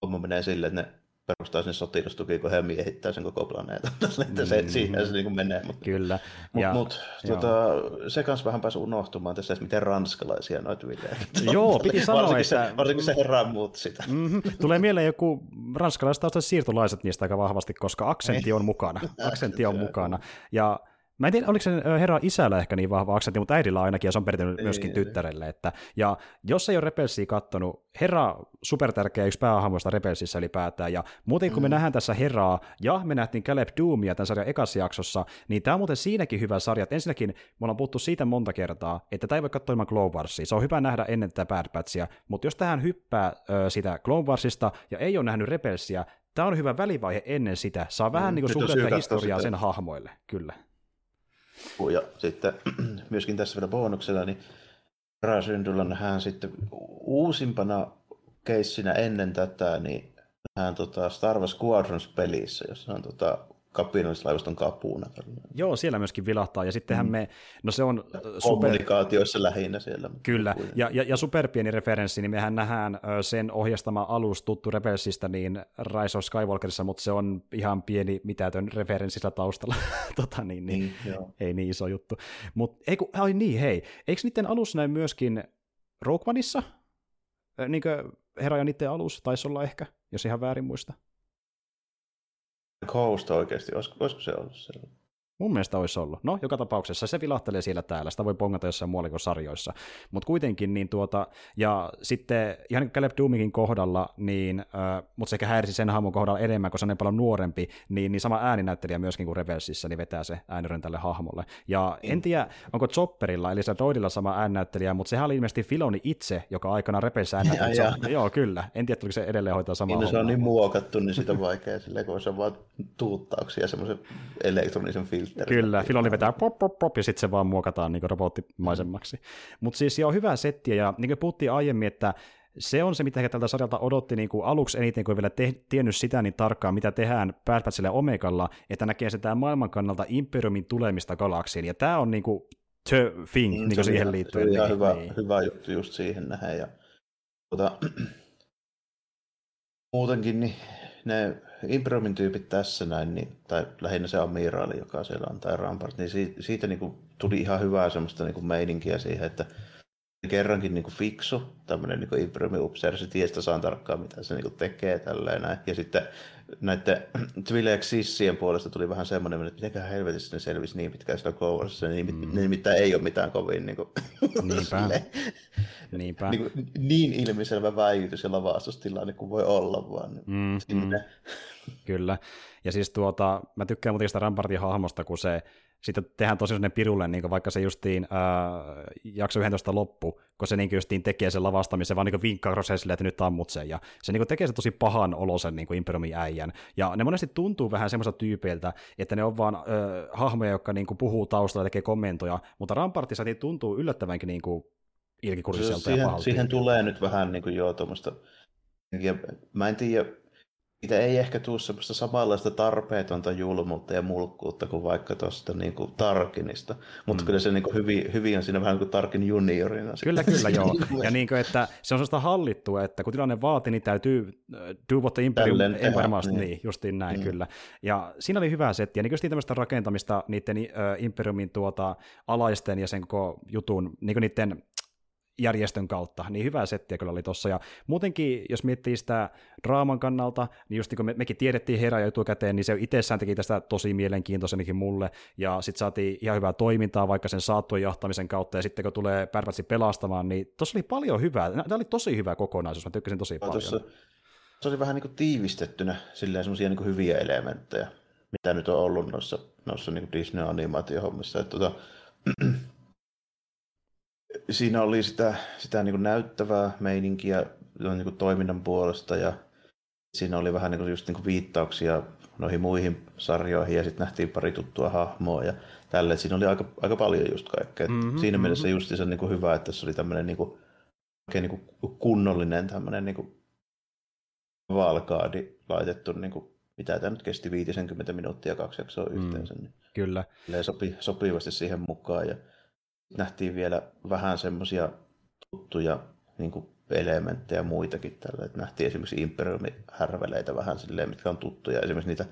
homma menee silleen, että ne perustaa sinne sotilastuki, kun he miehittää sen koko planeetan. että se, mm. siihen se niin menee. Mutta, Kyllä. Mutta mut, tota, se kanssa vähän pääsi unohtumaan tässä, että miten ranskalaisia noita viljejä. Joo, piti sanoa, varsinkin että... Se, varsinkin se herra muut sitä. Mm-hmm. Tulee mieleen joku ranskalaiset siirtolaiset niistä aika vahvasti, koska aksentti on mukana. Aksentti on mukana. Ja Mä en tiedä, oliko se herra isällä ehkä niin vahva aksentti, mutta äidillä ainakin, ja se on perinyt myöskin tyttärelle. Että, ja jos ei ole Repelsiä kattonut, herra supertärkeä yksi päähahmoista Repelsissä ylipäätään, ja muuten kun me mm. nähdään tässä herraa, ja me nähtiin Caleb Doomia tämän sarjan ekassa jaksossa, niin tämä on muuten siinäkin hyvä sarja, että ensinnäkin me ollaan puhuttu siitä monta kertaa, että tämä ei voi katsoa ilman Clone Warsia, se on hyvä nähdä ennen tätä Bad Batchia, mutta jos tähän hyppää ö, sitä Clone Warsista, ja ei ole nähnyt Repelsiä, tämä on hyvä välivaihe ennen sitä, saa vähän mm, niin kuin historiaa sen hahmoille, kyllä. Ja sitten myöskin tässä vielä bonuksella, niin Rasyndyllä hän sitten uusimpana keissinä ennen tätä, niin Hän tota Star Wars Squadrons-pelissä, jossa on tota kapinallislaivaston kapuna. Joo, siellä myöskin vilahtaa, ja sittenhän mm. me, no se on... Super... Kommunikaatioissa lähinnä siellä. Kyllä, ja, ja, ja superpieni referenssi, niin mehän nähdään sen ohjastama alus tuttu Rebelsistä niin Rise of Skywalkerissa, mutta se on ihan pieni mitätön referenssillä taustalla, tota, niin, niin, niin ei niin iso juttu. Mutta ei kun, ai niin, hei, eikö niiden alus näy myöskin Rogue Oneissa? Niin kuin Herra ja niiden alus taisi olla ehkä, jos ihan väärin muista. Coast oikeasti, olisiko, olisiko se ollut siellä? Mun mielestä olisi ollut. No, joka tapauksessa se vilahtelee siellä täällä. Sitä voi pongata jossain muualla kuin sarjoissa. Mutta kuitenkin, niin tuota, ja sitten ihan niin Caleb Doomikin kohdalla, niin, äh, mutta sekä häirisi sen hahmon kohdalla enemmän, koska se on niin paljon nuorempi, niin, niin sama ääninäyttelijä myöskin kuin Revelsissä, niin vetää se ääniren tälle hahmolle. Ja mm. en tiedä, onko Chopperilla, eli se Droidilla sama ääninäyttelijä, mutta sehän oli ilmeisesti Filoni itse, joka aikana Rebelsissä ääninäyttelijä. Joo, kyllä. En tiedä, se edelleen hoitaa samaa niin, no, se on niin muokattu, niin sitä on vaikea, sille, kun se on vaan tuuttauksia semmoisen elektronisen filmin filtteri. Kyllä, Filoni vetää pop, pop, pop, ja sitten se vaan muokataan niin robottimaisemmaksi. Mutta siis joo, hyvää settiä, ja niin kuin puhuttiin aiemmin, että se on se, mitä he tältä sarjalta odotti niin kuin aluksi eniten, kun ei vielä te- tiennyt sitä niin tarkkaan, mitä tehdään Batchille Omegalla, että näkee sitä maailman kannalta Imperiumin tulemista galaksiin, ja tämä on niin kuin the thing mm, niin kuin siihen liittyen. Se on niin, hyvä, niin. hyvä juttu just siihen nähdä, ja tuota, muutenkin niin ne Imperiumin tyypit tässä näin, niin, tai lähinnä se amiraali, joka siellä on, tai Rampart, niin siitä, siitä niin kuin, tuli ihan hyvää semmoista niin kuin meininkiä siihen, että kerrankin niin kuin fiksu, tämmöinen niin Imperiumin upseeri, se tiesi saan tarkkaan, mitä se niin kuin tekee tälleen näin. Ja sitten näiden Twilex-sissien puolesta tuli vähän semmoinen, että miten helvetissä ne selvisi niin pitkään sitä koulussa, niin mm. ne nimittäin ei ole mitään kovin niin kuin, Niinpä. Niinpä. Niin, kuin, niin ilmiselvä väijytys ja lavastustilanne kuin voi olla vaan. Mm, mm. Kyllä. Ja siis tuota, mä tykkään muuten sitä Rampartin hahmosta, kun se sitten tehdään tosi sellainen pirulle, niin vaikka se justiin ää, jakso 11 loppu, kun se niin justiin tekee sen lavastamisen, vaan niin vinkkaa Rosesille, että nyt ammut sen, ja se niin tekee se tosi pahan olosen niin Imperiumin äijän. Ja ne monesti tuntuu vähän semmoista tyypeiltä, että ne on vaan ää, hahmoja, jotka niin puhuu taustalla ja tekee kommentoja, mutta Rampartissa niin tuntuu yllättävänkin niin ilkikursiselta siihen, ja pahalta. Siihen tulee nyt vähän niin kuin joo tuommoista, mä en tiedä, siitä ei ehkä tule semmoista samanlaista tarpeetonta julmuutta ja mulkkuutta kuin vaikka tuosta niin kuin Tarkinista, mutta mm. kyllä se niin kuin hyvin, hyvin on siinä vähän niin kuin Tarkin juniorina. Kyllä, kyllä joo. ja niin kuin, että se on sellaista hallittua, että kun tilanne vaatii, niin täytyy äh, do what the Imperium, must, niin. niin, justiin näin mm. kyllä. Ja siinä oli hyvä setti, ja niin kuin tämmöistä rakentamista niiden äh, Imperiumin tuota, alaisten ja sen koko jutun, niin kuin niiden järjestön kautta, niin hyvää settiä kyllä oli tossa. Ja muutenkin, jos miettii sitä draaman kannalta, niin just niin kuin me, mekin tiedettiin herää jo etukäteen, niin se itsessään teki tästä tosi mielenkiintoisenikin mulle, ja sitten saatiin ihan hyvää toimintaa vaikka sen saattujen johtamisen kautta, ja sitten kun tulee Pärpätsi pelastamaan, niin tuossa oli paljon hyvää. Tämä oli tosi hyvä kokonaisuus, mä tykkäsin tosi paljon. Tuossa, se oli vähän niin kuin tiivistettynä, silleen semmoisia niin hyviä elementtejä, mitä nyt on ollut noissa, noissa niin Disney-animaatiohommissa. Että, tuota, siinä oli sitä, sitä niin kuin näyttävää meininkiä niin kuin toiminnan puolesta ja siinä oli vähän niin kuin just niin kuin viittauksia noihin muihin sarjoihin ja sitten nähtiin pari tuttua hahmoa ja tälle. Siinä oli aika, aika paljon just kaikkea. Mm-hmm, siinä mm-hmm. mielessä just se niin kuin hyvä, että se oli tämmöinen niin kuin, oikein niin kuin kunnollinen tämmöinen niin kuin valkaadi laitettu, niin kuin, mitä tämä nyt kesti 50 minuuttia kaksi jaksoa mm, yhteensä. Niin kyllä. Sopi, sopivasti siihen mukaan ja nähtiin vielä vähän semmoisia tuttuja niin kuin elementtejä muitakin tällä. Että nähtiin esimerkiksi Imperiumin härveleitä vähän silleen, mitkä on tuttuja. Esimerkiksi niitä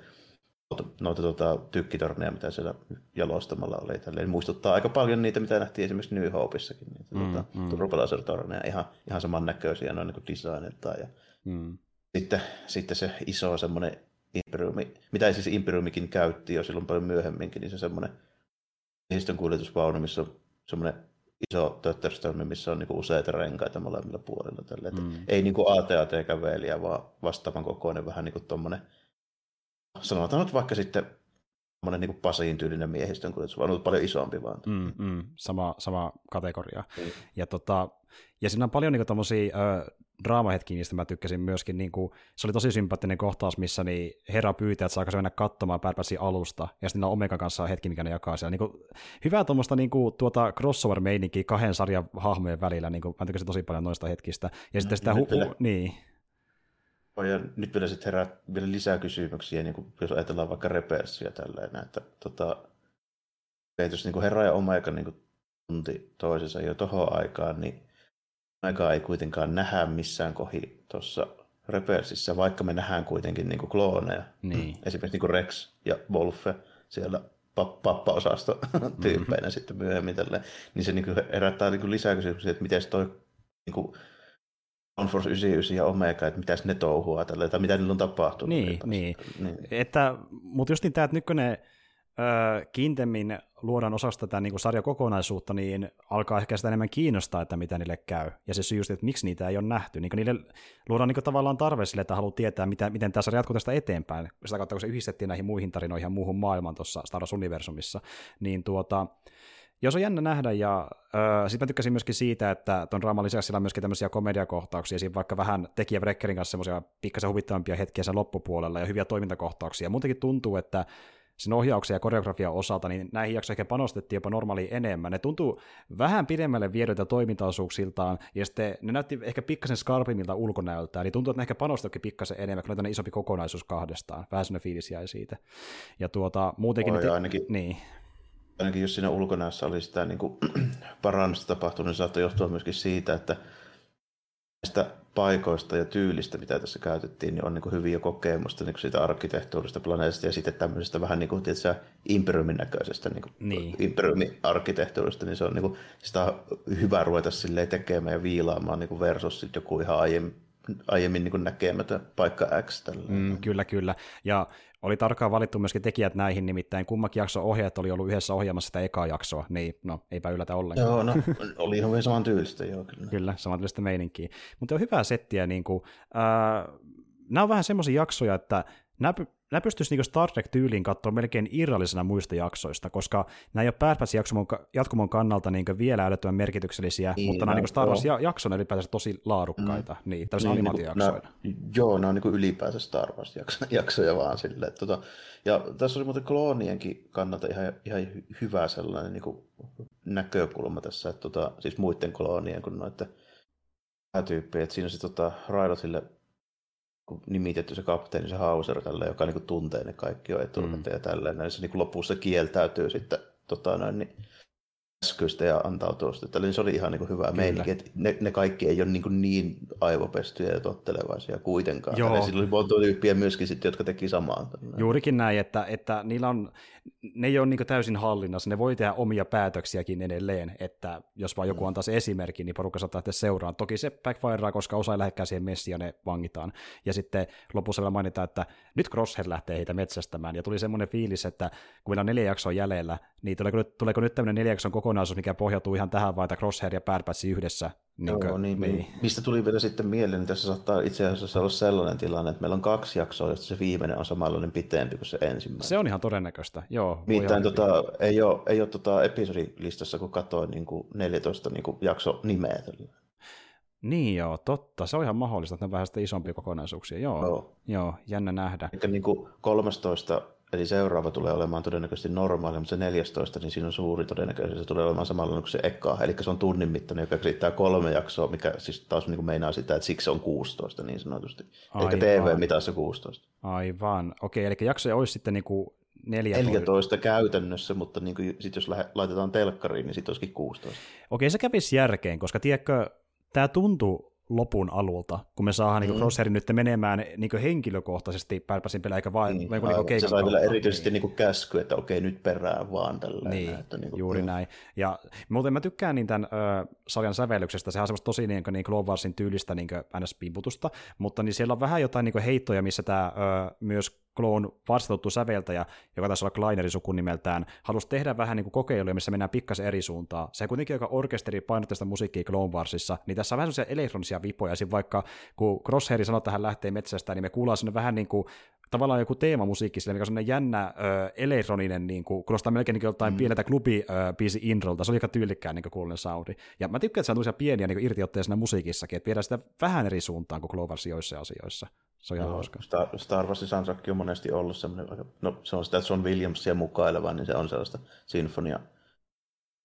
noita tuota, tykkitorneja, mitä siellä jalostamalla oli. Tälleen. Muistuttaa aika paljon niitä, mitä nähtiin esimerkiksi New Hopeissakin. Niitä mm, tuota, mm. ihan, ihan samannäköisiä noin niin designiltaan. Ja mm. sitten, sitten se iso semmoinen Imperiumi, mitä siis Imperiumikin käytti jo silloin paljon myöhemminkin, niin se semmoinen kuljetusvaunu, missä on semmoinen iso tötterströmi, missä on niinku useita renkaita molemmilla puolilla. Tälle. Mm. Ei niinku AT-AT-kävelijä, vaan vastaavan kokoinen vähän niin kuin tuommoinen, sanotaan nyt vaikka sitten semmoinen niin Pasiin tyylinen miehistön kuljetus, vaan paljon isompi vaan. Mm, mm, sama, sama kategoria. Mm. Ja, tota, ja siinä on paljon niin tommosia, draamahetki, niistä mä tykkäsin myöskin, niin kuin, se oli tosi sympaattinen kohtaus, missä niin herra pyytää, että saako se mennä katsomaan Pärpäsin alusta, ja sitten on Omegan kanssa hetki, mikä ne jakaa siellä. Niin kuin, hyvää tuommoista niin kuin, tuota crossover-meininkiä kahden sarjan hahmojen välillä, niin kuin, mä tykkäsin tosi paljon noista hetkistä. Ja sitten sitä hu- niin. Ja nyt vielä sitten herää vielä lisää kysymyksiä, niin kuin, jos ajatellaan vaikka reperssiä tälleen, että tota, jos niin herra ja omega niin kuin, tunti toisensa jo tohon aikaan, niin aikaa ei kuitenkaan nähdä missään kohi tuossa reperssissä, vaikka me nähdään kuitenkin niin kuin klooneja. Niin. Esimerkiksi niin Rex ja Wolfe siellä pappa-osasto tyyppeinä mm-hmm. sitten myöhemmin tälleen. Niin se niin kuin herättää niin kuin lisää kysymyksiä, että miten toi niin kuin Force 99 ja Omega, että mitäs ne touhua tällä, tai mitä niillä on tapahtunut. Niin, niin. niin. Että, mutta just niin tämä, että nykyinen kiintemmin luodaan osaksi tätä niin sarjakokonaisuutta, niin alkaa ehkä sitä enemmän kiinnostaa, että mitä niille käy. Ja se syy just, että miksi niitä ei ole nähty. Niin niille luodaan niin tavallaan tarve sille, että haluaa tietää, miten tämä sarja jatkuu tästä eteenpäin. Sitä kautta, kun se yhdistettiin näihin muihin tarinoihin ja muuhun maailmaan tuossa Star Wars-universumissa, niin tuota, jos on jännä nähdä, ja äh, sitten mä tykkäsin myöskin siitä, että tuon draaman lisäksi siellä on myöskin tämmöisiä komediakohtauksia, siinä vaikka vähän tekijä Breckerin kanssa semmoisia pikkasen huvittavampia hetkiä sen loppupuolella, ja hyviä toimintakohtauksia. Muutenkin tuntuu, että sen ohjauksen ja koreografian osalta, niin näihin jaksoihin ehkä panostettiin jopa normaaliin enemmän. Ne tuntuu vähän pidemmälle viedyiltä toimintaosuuksiltaan, ja sitten ne näytti ehkä pikkasen skarpimilta ulkonäöltä, eli tuntuu, että ne ehkä panostikin pikkasen enemmän, kun ne on isompi kokonaisuus kahdestaan. Vähän sellainen fiilis jäi siitä. Ja tuota, muutenkin... Oi, te... ainakin, niin. ainakin jos siinä ulkonäössä oli sitä niin kuin, parannusta tapahtunut, niin saattoi johtua myöskin siitä, että näistä paikoista ja tyylistä, mitä tässä käytettiin, niin on niin hyviä kokemusta niin siitä arkkitehtuurista planeetasta ja sitten tämmöisestä vähän niin kuin, tietysti, imperiumin näköisestä niin kuin niin. imperiumin arkkitehtuurista, niin se on niin kuin, sitä on hyvä ruveta silleen tekemään ja viilaamaan niin kuin versus sitten joku ihan aiemmin, aiemmin niin näkemätön paikka X. Mm, kyllä, kyllä. Ja oli tarkkaan valittu myöskin tekijät näihin, nimittäin kummakin jakso ohjaajat oli ollut yhdessä ohjaamassa sitä ekaa jaksoa, niin no, eipä yllätä ollenkaan. Joo, no, oli ihan saman tyylistä, joo, kyllä. kyllä, saman tyylistä meininkiä. Mutta on hyvää settiä, niin kuin, äh, nämä on vähän semmoisia jaksoja, että nämä nämä pystyisi niin Star Trek-tyyliin katsoa melkein irrallisena muista jaksoista, koska nämä ei ole pääpässä jatkumon kannalta niin vielä älyttömän merkityksellisiä, niin, mutta nämä niin Star Wars-jaksona ylipäätään tosi laadukkaita, mm. niin, tällaisia niin, niinku animaatiojaksoina. Niin, joo, nämä on niin ylipäänsä Star Wars-jaksoja vaan silleen. Tota, ja tässä oli muuten kloonienkin kannalta ihan, ihan hyvä sellainen niin kuin näkökulma tässä, että tota, siis muiden kloonien kuin noiden tyyppiä, että siinä se tota, Raidotille nimitetty se kapteeni, se Hauser, tälle, joka niin kuin, tuntee ne kaikki jo etukäteen mm. ja tälleen. Näin se niin kuin, lopussa kieltäytyy sitten tota, noin, niin, käskyistä ja antautuista. Eli se oli ihan niin kuin hyvä meininki, että ne, ne, kaikki ei ole niin, kuin niin aivopestyjä ja tottelevaisia kuitenkaan. Joo. Ja sillä oli monta tyyppiä myöskin, sitten, jotka teki samaa. Juurikin näin, että, että niillä on, ne ei ole niin täysin hallinnassa, ne voi tehdä omia päätöksiäkin edelleen, että jos vaan joku mm. antaa se esimerkki, niin porukka saattaa lähteä seuraan. Toki se backfireaa, koska osa ei lähdekään siihen messiin ja ne vangitaan. Ja sitten lopussa vielä mainitaan, että nyt Crosshair lähtee heitä metsästämään, ja tuli semmoinen fiilis, että kun meillä on neljä jaksoa jäljellä, niin tuleeko nyt, tuleeko nyt tämmöinen neljä jakson kokonaisuus, mikä pohjautuu ihan tähän vaan, että Crosshair ja Bad Batch yhdessä. Niin Joo, kuin, niin, niin. Mistä tuli vielä sitten mieleen, niin tässä saattaa itse asiassa olla sellainen tilanne, että meillä on kaksi jaksoa, josta se viimeinen on samanlainen pitempi kuin se ensimmäinen. Se on ihan todennäköistä, joo. Mitään, tota, ei ole, ei ole tota episodilistassa, kun katsoin niin kuin 14 niin kuin jakso nimeä. Niin joo, totta. Se on ihan mahdollista, että ne on vähän sitä isompia kokonaisuuksia. Joo, joo. joo jännä nähdä. Eli niin kuin 13 Eli seuraava tulee olemaan todennäköisesti normaali, mutta se 14, niin siinä on suuri todennäköisyys, se tulee olemaan samalla kuin se eka. Eli se on tunnin mittainen, joka käsittää kolme jaksoa, mikä siis taas niin kuin meinaa sitä, että siksi se on 16 niin sanotusti. Aivan. Eikä TV-mitassa 16. Aivan. Okei, eli jaksoja olisi sitten niin kuin 14. 14 käytännössä, mutta niin kuin, sit jos laitetaan telkkariin, niin sitten olisikin 16. Okei, se kävisi järkeen, koska tiedätkö, tämä tuntuu lopun alulta, kun me saadaan niinku mm. niin Crosshairin nyt menemään niin henkilökohtaisesti pärpäsin pelejä, eikä vain niin, niin niin Se sai vielä erityisesti niin. Niin käsky, että okei, nyt perään vaan tällä. Niin, että, niin kuin, juuri niin. näin. Ja muuten mä tykkään niin tämän ö, sarjan sävellyksestä, sehän on semmoista tosi niin, niin Clone Warsin tyylistä niin ns-pimputusta, mutta niin siellä on vähän jotain niin heittoja, missä tämä ö, myös Clone vastatuttu säveltäjä, joka taisi olla Kleinerin sukunimeltään, halusi tehdä vähän niin kuin kokeiluja, missä mennään pikkasen eri suuntaan. Se kuitenkin joka orkesteri painotteista musiikkia Clone Warsissa, niin tässä on vähän sellaisia elektronisia vipoja, Esim. vaikka kun Crosshair sanoo, että hän lähtee metsästä, niin me kuullaan sinne vähän niin kuin tavallaan joku teemamusiikki sille, mikä on sellainen jännä ö, elektroninen, niin kuin, kuulostaa melkein niin jotain mm. pieneltä klubi-biisi introlta, se oli aika tyylikkään niin kuulonen soundi. Ja mä tykkään, että se on pieniä niin irtiotteja siinä musiikissakin, että viedään sitä vähän eri suuntaan kuin Clone Wars joissa asioissa. Se on ihan no, hauska. Star, Star Warsin soundtrack on monesti ollut semmoinen, no se on sitä John Williamsia mukaileva, niin se on sellaista sinfonia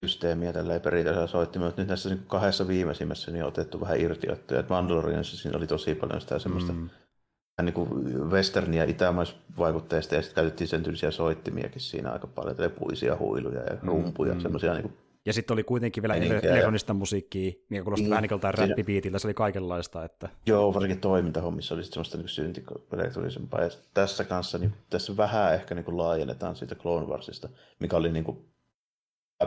systeemiä tällä perinteisellä soittimella, mutta nyt näissä niin kahdessa viimeisimmässä niin on otettu vähän irtiottoja. Että Mandalorianissa siinä oli tosi paljon sitä semmoista mm niin kuin western- ja itämaisvaikutteista, ja sitten käytettiin sen tyylisiä soittimiakin siinä aika paljon, puisia huiluja ja rumpuja, mm, semmoisia niin kuin ja sitten oli kuitenkin vielä elektronista musiikkia, mikä kuulosti niin, vähän niin kuin räppibiitiltä, se oli kaikenlaista. Että... Joo, varsinkin toimintahommissa oli semmoista niin syntikolektorisempaa. Ja tässä kanssa, niin tässä vähän ehkä niin kuin laajennetaan siitä Clone Warsista, mikä oli niin kuin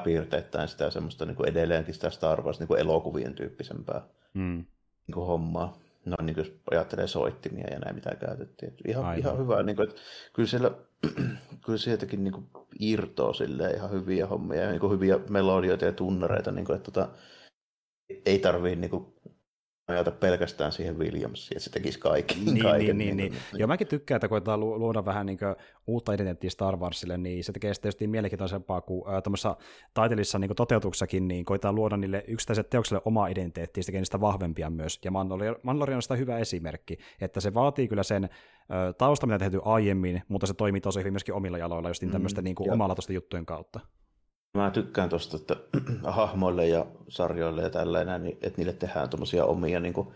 piirteittäin sitä semmoista niin kuin edelleenkin sitä Star Wars niin kuin elokuvien tyyppisempää mm. niin kuin hommaa. No niin kuin ajattelee soittimia ja näin mitä käytettiin. Ihan, ihan hyvä. Niin kuin, että kyllä siellä kyllä sieltäkin niin kuin irtoaa ihan hyviä hommia niin kuin hyviä melodioita ja tunnareita, niin kuin, että tota, ei tarvii niin kuin, ajata pelkästään siihen Williamsiin, että se tekisi kaikki, niin, kaiken. Niin, niin, niin. niin. Joo, mäkin tykkään, että koetaan luoda vähän niin uutta identiteettiä Star Warsille, niin se tekee sitten tietysti mielenkiintoisempaa kuin äh, tuommoisessa taitelissa niin toteutuksessakin, niin koetaan luoda niille yksittäisille teoksille omaa identiteettiä, se niistä vahvempia myös. Ja Mandalorian on sitä hyvä esimerkki, että se vaatii kyllä sen äh, tausta, mitä tehty aiemmin, mutta se toimii tosi hyvin myöskin omilla jaloilla, just niin tämmöisten mm, niin omalla juttujen kautta. Mä tykkään tuosta, että hahmoille ja sarjoille ja tällainen, niin, että niille tehdään tuommoisia omia niin kuin,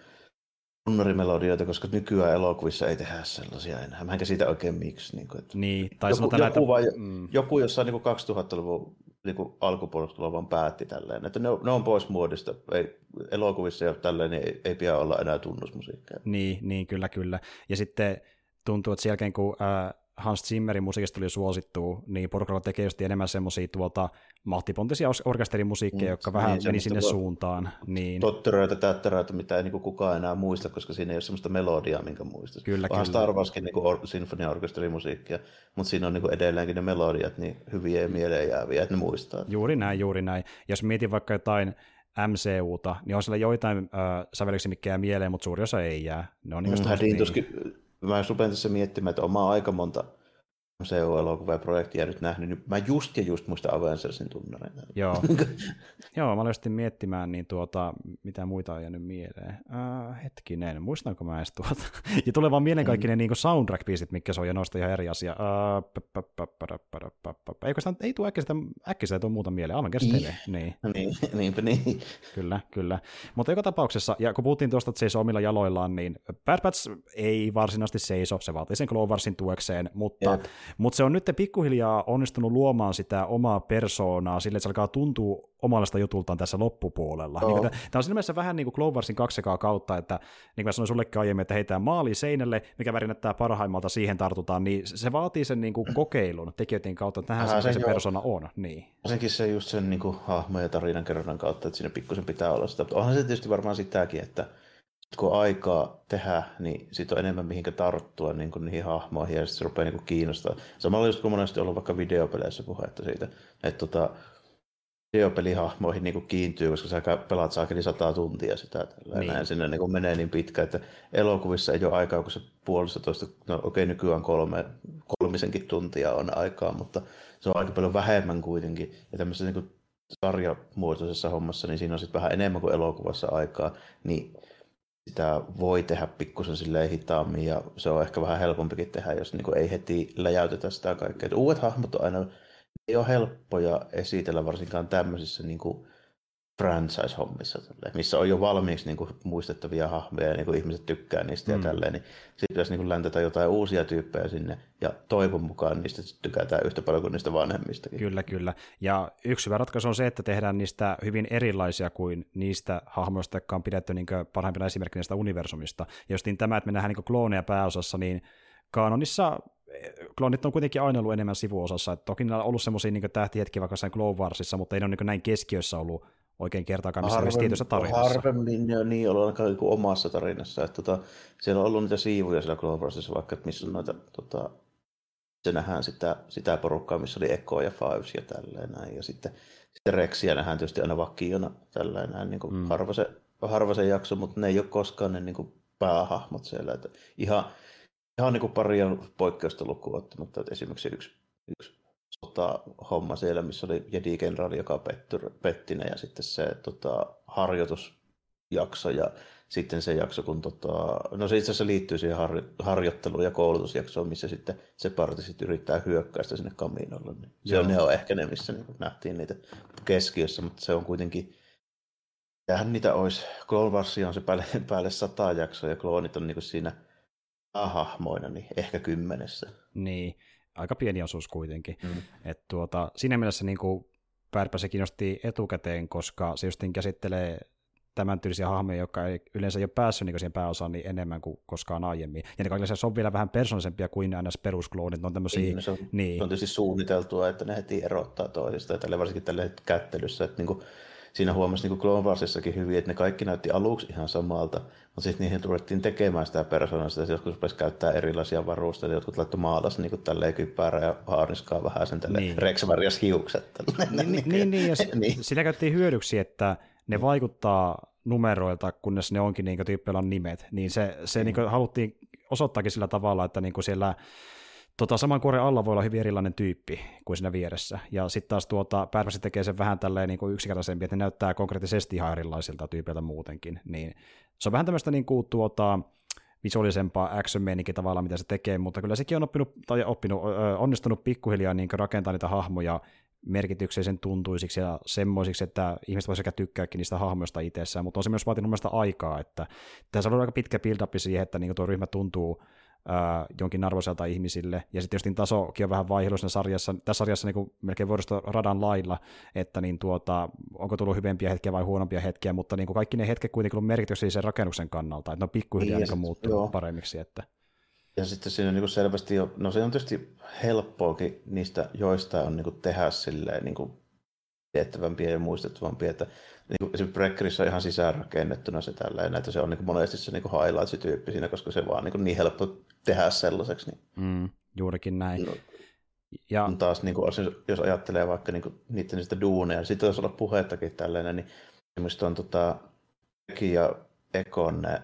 tunnarimelodioita, koska nykyään elokuvissa ei tehdä sellaisia enää. Mä enkä siitä oikein miksi. Niin, kuin, että niin tai joku, joku, näitä... vai, mm. joku jossain niin 2000-luvun niin alkupuolella vaan päätti tälleen, että ne, ne on pois muodista. Ei, elokuvissa ja tälleen niin ei, ei pidä olla enää tunnusmusiikkia. Niin, niin, kyllä, kyllä. Ja sitten tuntuu, että sen jälkeen kun äh, Hans Zimmerin musiikista tuli suosittu, niin porukalla tekee just enemmän semmoisia tuota, mahtipontisia orkesterimusiikkeja, mm, jotka vähän niin, meni sinne suuntaan. Niin. Totteroita, täyttäröitä, mitä ei niin kukaan enää muista, koska siinä ei ole semmoista melodiaa, minkä muistaa. Kyllä, Onhan kyllä. Star Warskin niin or- sinfonia-orkesterimusiikkia, mutta siinä on niin edelleenkin ne melodiat niin hyviä ja mieleen jääviä, että ne muistaa. Juuri näin, juuri näin. Jos mietin vaikka jotain MCUta, niin on siellä joitain äh, sävellyksiä, mikä jää mieleen, mutta suuri osa ei jää. Ne on niin mm, niin mä rupean tässä miettimään, että omaa aika monta MCU-elokuvaa projektia nyt nähnyt, niin mä just ja just muista Avengersin tunnareita. Joo. Joo, mä aloin miettimään, niin tuota, mitä muita on jäänyt mieleen. Äh, hetkinen, muistanko mä edes tuota? ja tulee vaan mieleen kaikki ne niin soundtrack-biisit, mitkä se on, ja noista ihan eri asia. Eikö sitä, ei tule äkkiä äkkiä tuo muuta mieleen, aivan käsittelee. Niin. niin, niinpä niin. Kyllä, kyllä. Mutta joka tapauksessa, ja kun puhuttiin tuosta, että seisoo omilla jaloillaan, niin Bad Batch ei varsinaisesti seiso, se vaatii sen Cloversin tuekseen, mutta Jep mutta se on nyt pikkuhiljaa onnistunut luomaan sitä omaa persoonaa sille, että se alkaa tuntua omalaista jutultaan tässä loppupuolella. Oh. Niin, tämä on siinä mielessä vähän niin kuin Cloversin kaksekaa kautta, että niin kuin mä sanoin sullekin aiemmin, että heitään maali seinälle, mikä värinättää parhaimmalta, siihen tartutaan, niin se vaatii sen niin kuin kokeilun tekijöiden kautta, että tähän se, se persona on. Niin. Senkin se just sen niin kuin, hahmo- ja tarinan kerronnan kautta, että siinä pikkusen pitää olla sitä. Onhan se tietysti varmaan sitäkin, että kun aikaa tehdä, niin sitten on enemmän mihinkä tarttua niin kuin niihin hahmoihin ja sitten se rupeaa niin kuin kiinnostaa. Samalla just kun monesti ollut vaikka videopeleissä puhetta siitä, että tota, videopelihahmoihin niin kuin kiintyy, koska sä pelaat saakeli sataa tuntia sitä. Niin. Näin sinne niin kuin menee niin pitkä, että elokuvissa ei ole aikaa, kun se puolesta toista, no okei okay, nykyään kolme, kolmisenkin tuntia on aikaa, mutta se on aika paljon vähemmän kuitenkin. Ja tämmöisessä niin kuin sarjamuotoisessa hommassa, niin siinä on sitten vähän enemmän kuin elokuvassa aikaa, niin sitä voi tehdä pikkusen silleen hitaammin ja se on ehkä vähän helpompikin tehdä, jos niin kuin ei heti läjäytetä sitä kaikkea. Että uudet hahmot on aina, ei ole helppoja esitellä varsinkaan tämmöisissä niin kuin franchise-hommissa, missä on jo valmiiksi niin kuin, muistettavia hahmoja ja niin kuin, ihmiset tykkää niistä mm. ja tälleen, niin sitten pitäisi niin kuin, läntätä jotain uusia tyyppejä sinne ja toivon mukaan niistä tykätään yhtä paljon kuin niistä vanhemmistakin. Kyllä, kyllä. Ja yksi hyvä ratkaisu on se, että tehdään niistä hyvin erilaisia kuin niistä hahmoista, jotka on pidetty niin parhaimpina esimerkkinä niistä universumista. Ja just niin tämä, että me nähdään niin klooneja pääosassa, niin kanonissa kloonit on kuitenkin aina ollut enemmän sivuosassa. Et toki niillä on ollut semmoisia niin tähtihetkiä vaikka jossain Clone Warsissa, mutta ei ne ole niin näin keskiössä ollut oikein kertaakaan missään Harvem, tietyssä tarinassa. Harvemmin ne on niin ollut ainakaan niin omassa tarinassa. Että tota, siellä on ollut niitä siivuja siellä Clone Warsissa, vaikka että missä on noita, tota, se nähdään sitä, sitä porukkaa, missä oli Echo ja Fives ja tälleen näin. Ja sitten, sitten Rexia nähdään tietysti aina vakiona tälleen näin, niin kuin mm. harva, se, harva se jakso, mutta ne ei ole koskaan ne niin kuin päähahmot siellä. Että ihan, ihan niin kuin paria poikkeusta lukuun ottamatta, että esimerkiksi yksi, yksi sota-homma siellä, missä oli Jedi-kenraali, joka petty, petti ne, ja sitten se tota, harjoitusjakso ja sitten se jakso, kun tota, no se itse asiassa liittyy siihen har, harjoitteluun ja koulutusjaksoon, missä sitten se partisit yrittää hyökkäistä sinne kaminolle. Niin se on, ne on ehkä ne, missä niin nähtiin niitä keskiössä, mutta se on kuitenkin, tähän niitä olisi, Clone Wars on se päälle, päälle sata jaksoa ja kloonit on niin siinä hahmoina, niin ehkä kymmenessä. Niin, aika pieni osuus kuitenkin. Mm. Et tuota, siinä mielessä niin kuin se kiinnosti etukäteen, koska se justiin käsittelee tämän tyylisiä hahmoja, jotka ei yleensä ole päässyt niin siihen pääosaan niin enemmän kuin koskaan aiemmin. Ja ne kaikille se on vielä vähän persoonallisempia kuin ns. peruskloonit. Ne on tämmöisiä, niin, se on, niin. Se on tietysti suunniteltua, että ne heti erottaa toisista, ja tälle varsinkin tälle kättelyssä, että niin kuin, siinä huomasi niin Clone Warsissakin hyvin, että ne kaikki näytti aluksi ihan samalta, mutta sitten niihin ruvettiin tekemään sitä persoonallista, että joskus rupesi käyttää erilaisia varusteita, jotkut laittoi maalas niin tälleen kypärä ja haariskaa vähän sen tälle niin. Rex hiukset. Niin, niin, niin, niin, ja niin. sitä käytettiin hyödyksi, että ne vaikuttaa numeroilta, kunnes ne onkin niin tyyppeillä on nimet, niin se, se mm. niin haluttiin osoittaakin sillä tavalla, että niin siellä tota, saman kuoren alla voi olla hyvin erilainen tyyppi kuin siinä vieressä. Ja sitten taas tuota, Pärpäsi tekee sen vähän tälleen niin yksinkertaisempi, että ne näyttää konkreettisesti ihan erilaisilta tyypeiltä muutenkin. Niin se on vähän tämmöistä niin kuin, tuota, visuaalisempaa action tavalla, mitä se tekee, mutta kyllä sekin on oppinut, tai oppinut, onnistunut pikkuhiljaa niin rakentaa niitä hahmoja merkityksellisen tuntuisiksi ja semmoisiksi, että ihmiset voisivat sekä tykkääkin niistä hahmoista itsessään, mutta on se myös vaatinut mielestä aikaa, että tässä on aika pitkä build siihen, että niin tuo ryhmä tuntuu ää, jonkin arvoiselta ihmisille, ja sitten tietysti tasokin on vähän vaihelussa sarjassa, tässä sarjassa niin melkein vuodesta radan lailla, että niin tuota, onko tullut hyvempiä hetkiä vai huonompia hetkiä, mutta niin kuin kaikki ne hetket kuitenkin on merkityksellisen rakennuksen kannalta, että ne on pikkuhiljaa niin, niin muuttunut paremmiksi, että ja sitten siinä on niin selvästi jo, no se on tietysti helppoakin niistä joista on niin tehdä silleen niin kuin tiettävämpiä ja muistettavampia, että niin kuin esimerkiksi Breckerissa on ihan sisäänrakennettuna se tällainen, että se on niin kuin monesti se niin highlights-tyyppi siinä, koska se vaan niin, kuin niin helppo tehdä sellaiseksi. Niin... Mm, juurikin näin. No, ja... taas niin kuin, jos ajattelee vaikka niin kuin, niiden niistä duuneja, sitten jos olla puhettakin tällainen, niin minusta on tota, ja Ekon ne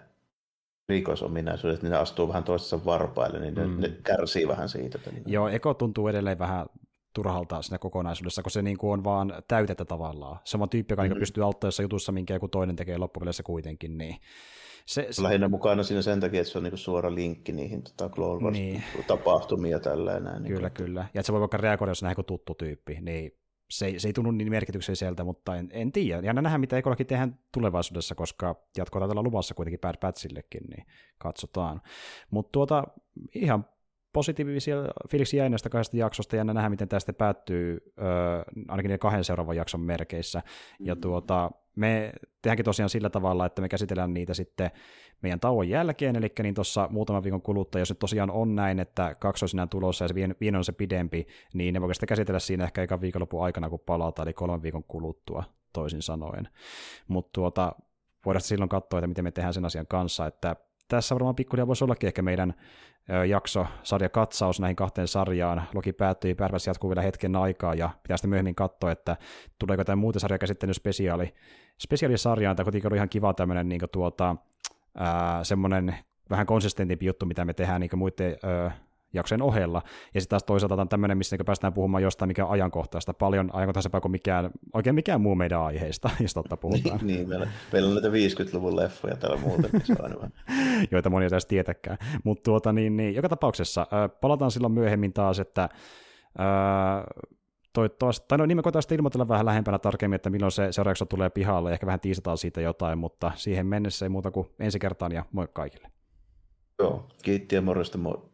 rikosominaisuudet, niin ne astuu vähän toistensa varpaille, niin ne, mm. ne kärsii vähän siitä. Niin... Joo, Eko tuntuu edelleen vähän turhalta siinä kokonaisuudessa, kun se niin kuin on vaan täytettä tavallaan. Sama tyyppi, joka mm-hmm. pystyy auttaessa jutussa, minkä joku toinen tekee loppupeleissä kuitenkin, niin se, se... Lähinnä mukana siinä sen takia, että se on niin suora linkki niihin tota, Clone Wars niin. tapahtumia tällainen. Näin, kyllä, niin kyllä. Ja että se voi vaikka reagoida, jos nähdään tuttu tyyppi, niin se ei, se ei tunnu niin merkitykselliseltä, mutta en, en tiedä. Ja nähdään, mitä Ekolakin tehdään tulevaisuudessa, koska jatkoa tällä luvassa kuitenkin Bad Batchillekin, niin katsotaan. Mutta tuota, ihan positiivisia fiiliksiä jäi näistä kahdesta jaksosta, ja nähdään, miten tästä päättyy ö, ainakin ne kahden seuraavan jakson merkeissä. Ja mm. tuota, me tehdäänkin tosiaan sillä tavalla, että me käsitellään niitä sitten meidän tauon jälkeen, eli niin tuossa muutaman viikon kuluttua, jos nyt tosiaan on näin, että kaksoisinään tulossa ja se viino on se pidempi, niin ne voi sitten käsitellä siinä ehkä ekan viikonlopun aikana, kun palataan, eli kolmen viikon kuluttua toisin sanoen. Mutta tuota, voidaan silloin katsoa, että miten me tehdään sen asian kanssa, että tässä varmaan pikkuhiljaa voisi ollakin ehkä meidän jakso, sarja katsaus näihin kahteen sarjaan. Loki päättyi, Pärväs jatkuu vielä hetken aikaa ja pitää sitten myöhemmin katsoa, että tuleeko jotain muuta sarjakäsittelyä spesiaali, spesiaalisarjaan, tai kuitenkin oli ihan kiva tämmöinen niin tuota, semmoinen vähän konsistentimpi juttu, mitä me tehdään niin muiden jaksojen ohella. Ja sitten taas toisaalta on tämmöinen, missä niin päästään puhumaan jostain, mikä on ajankohtaista, paljon ajankohtaisempaa kuin mikään, oikein mikään muu meidän aiheista, jos totta puhutaan. niin, niin meillä, meillä on näitä 50-luvun leffoja täällä muuten, niin joita moni ei edes tietäkään. Mutta tuota, niin, niin, joka tapauksessa palataan silloin myöhemmin taas, että toivottavasti, tai no niin me koetaan sitten ilmoitella vähän lähempänä tarkemmin, että milloin se seuraavaksi tulee pihalle, ja ehkä vähän tiisataan siitä jotain, mutta siihen mennessä ei muuta kuin ensi kertaan ja moi kaikille. Joo, kiitti ja morjesta moi.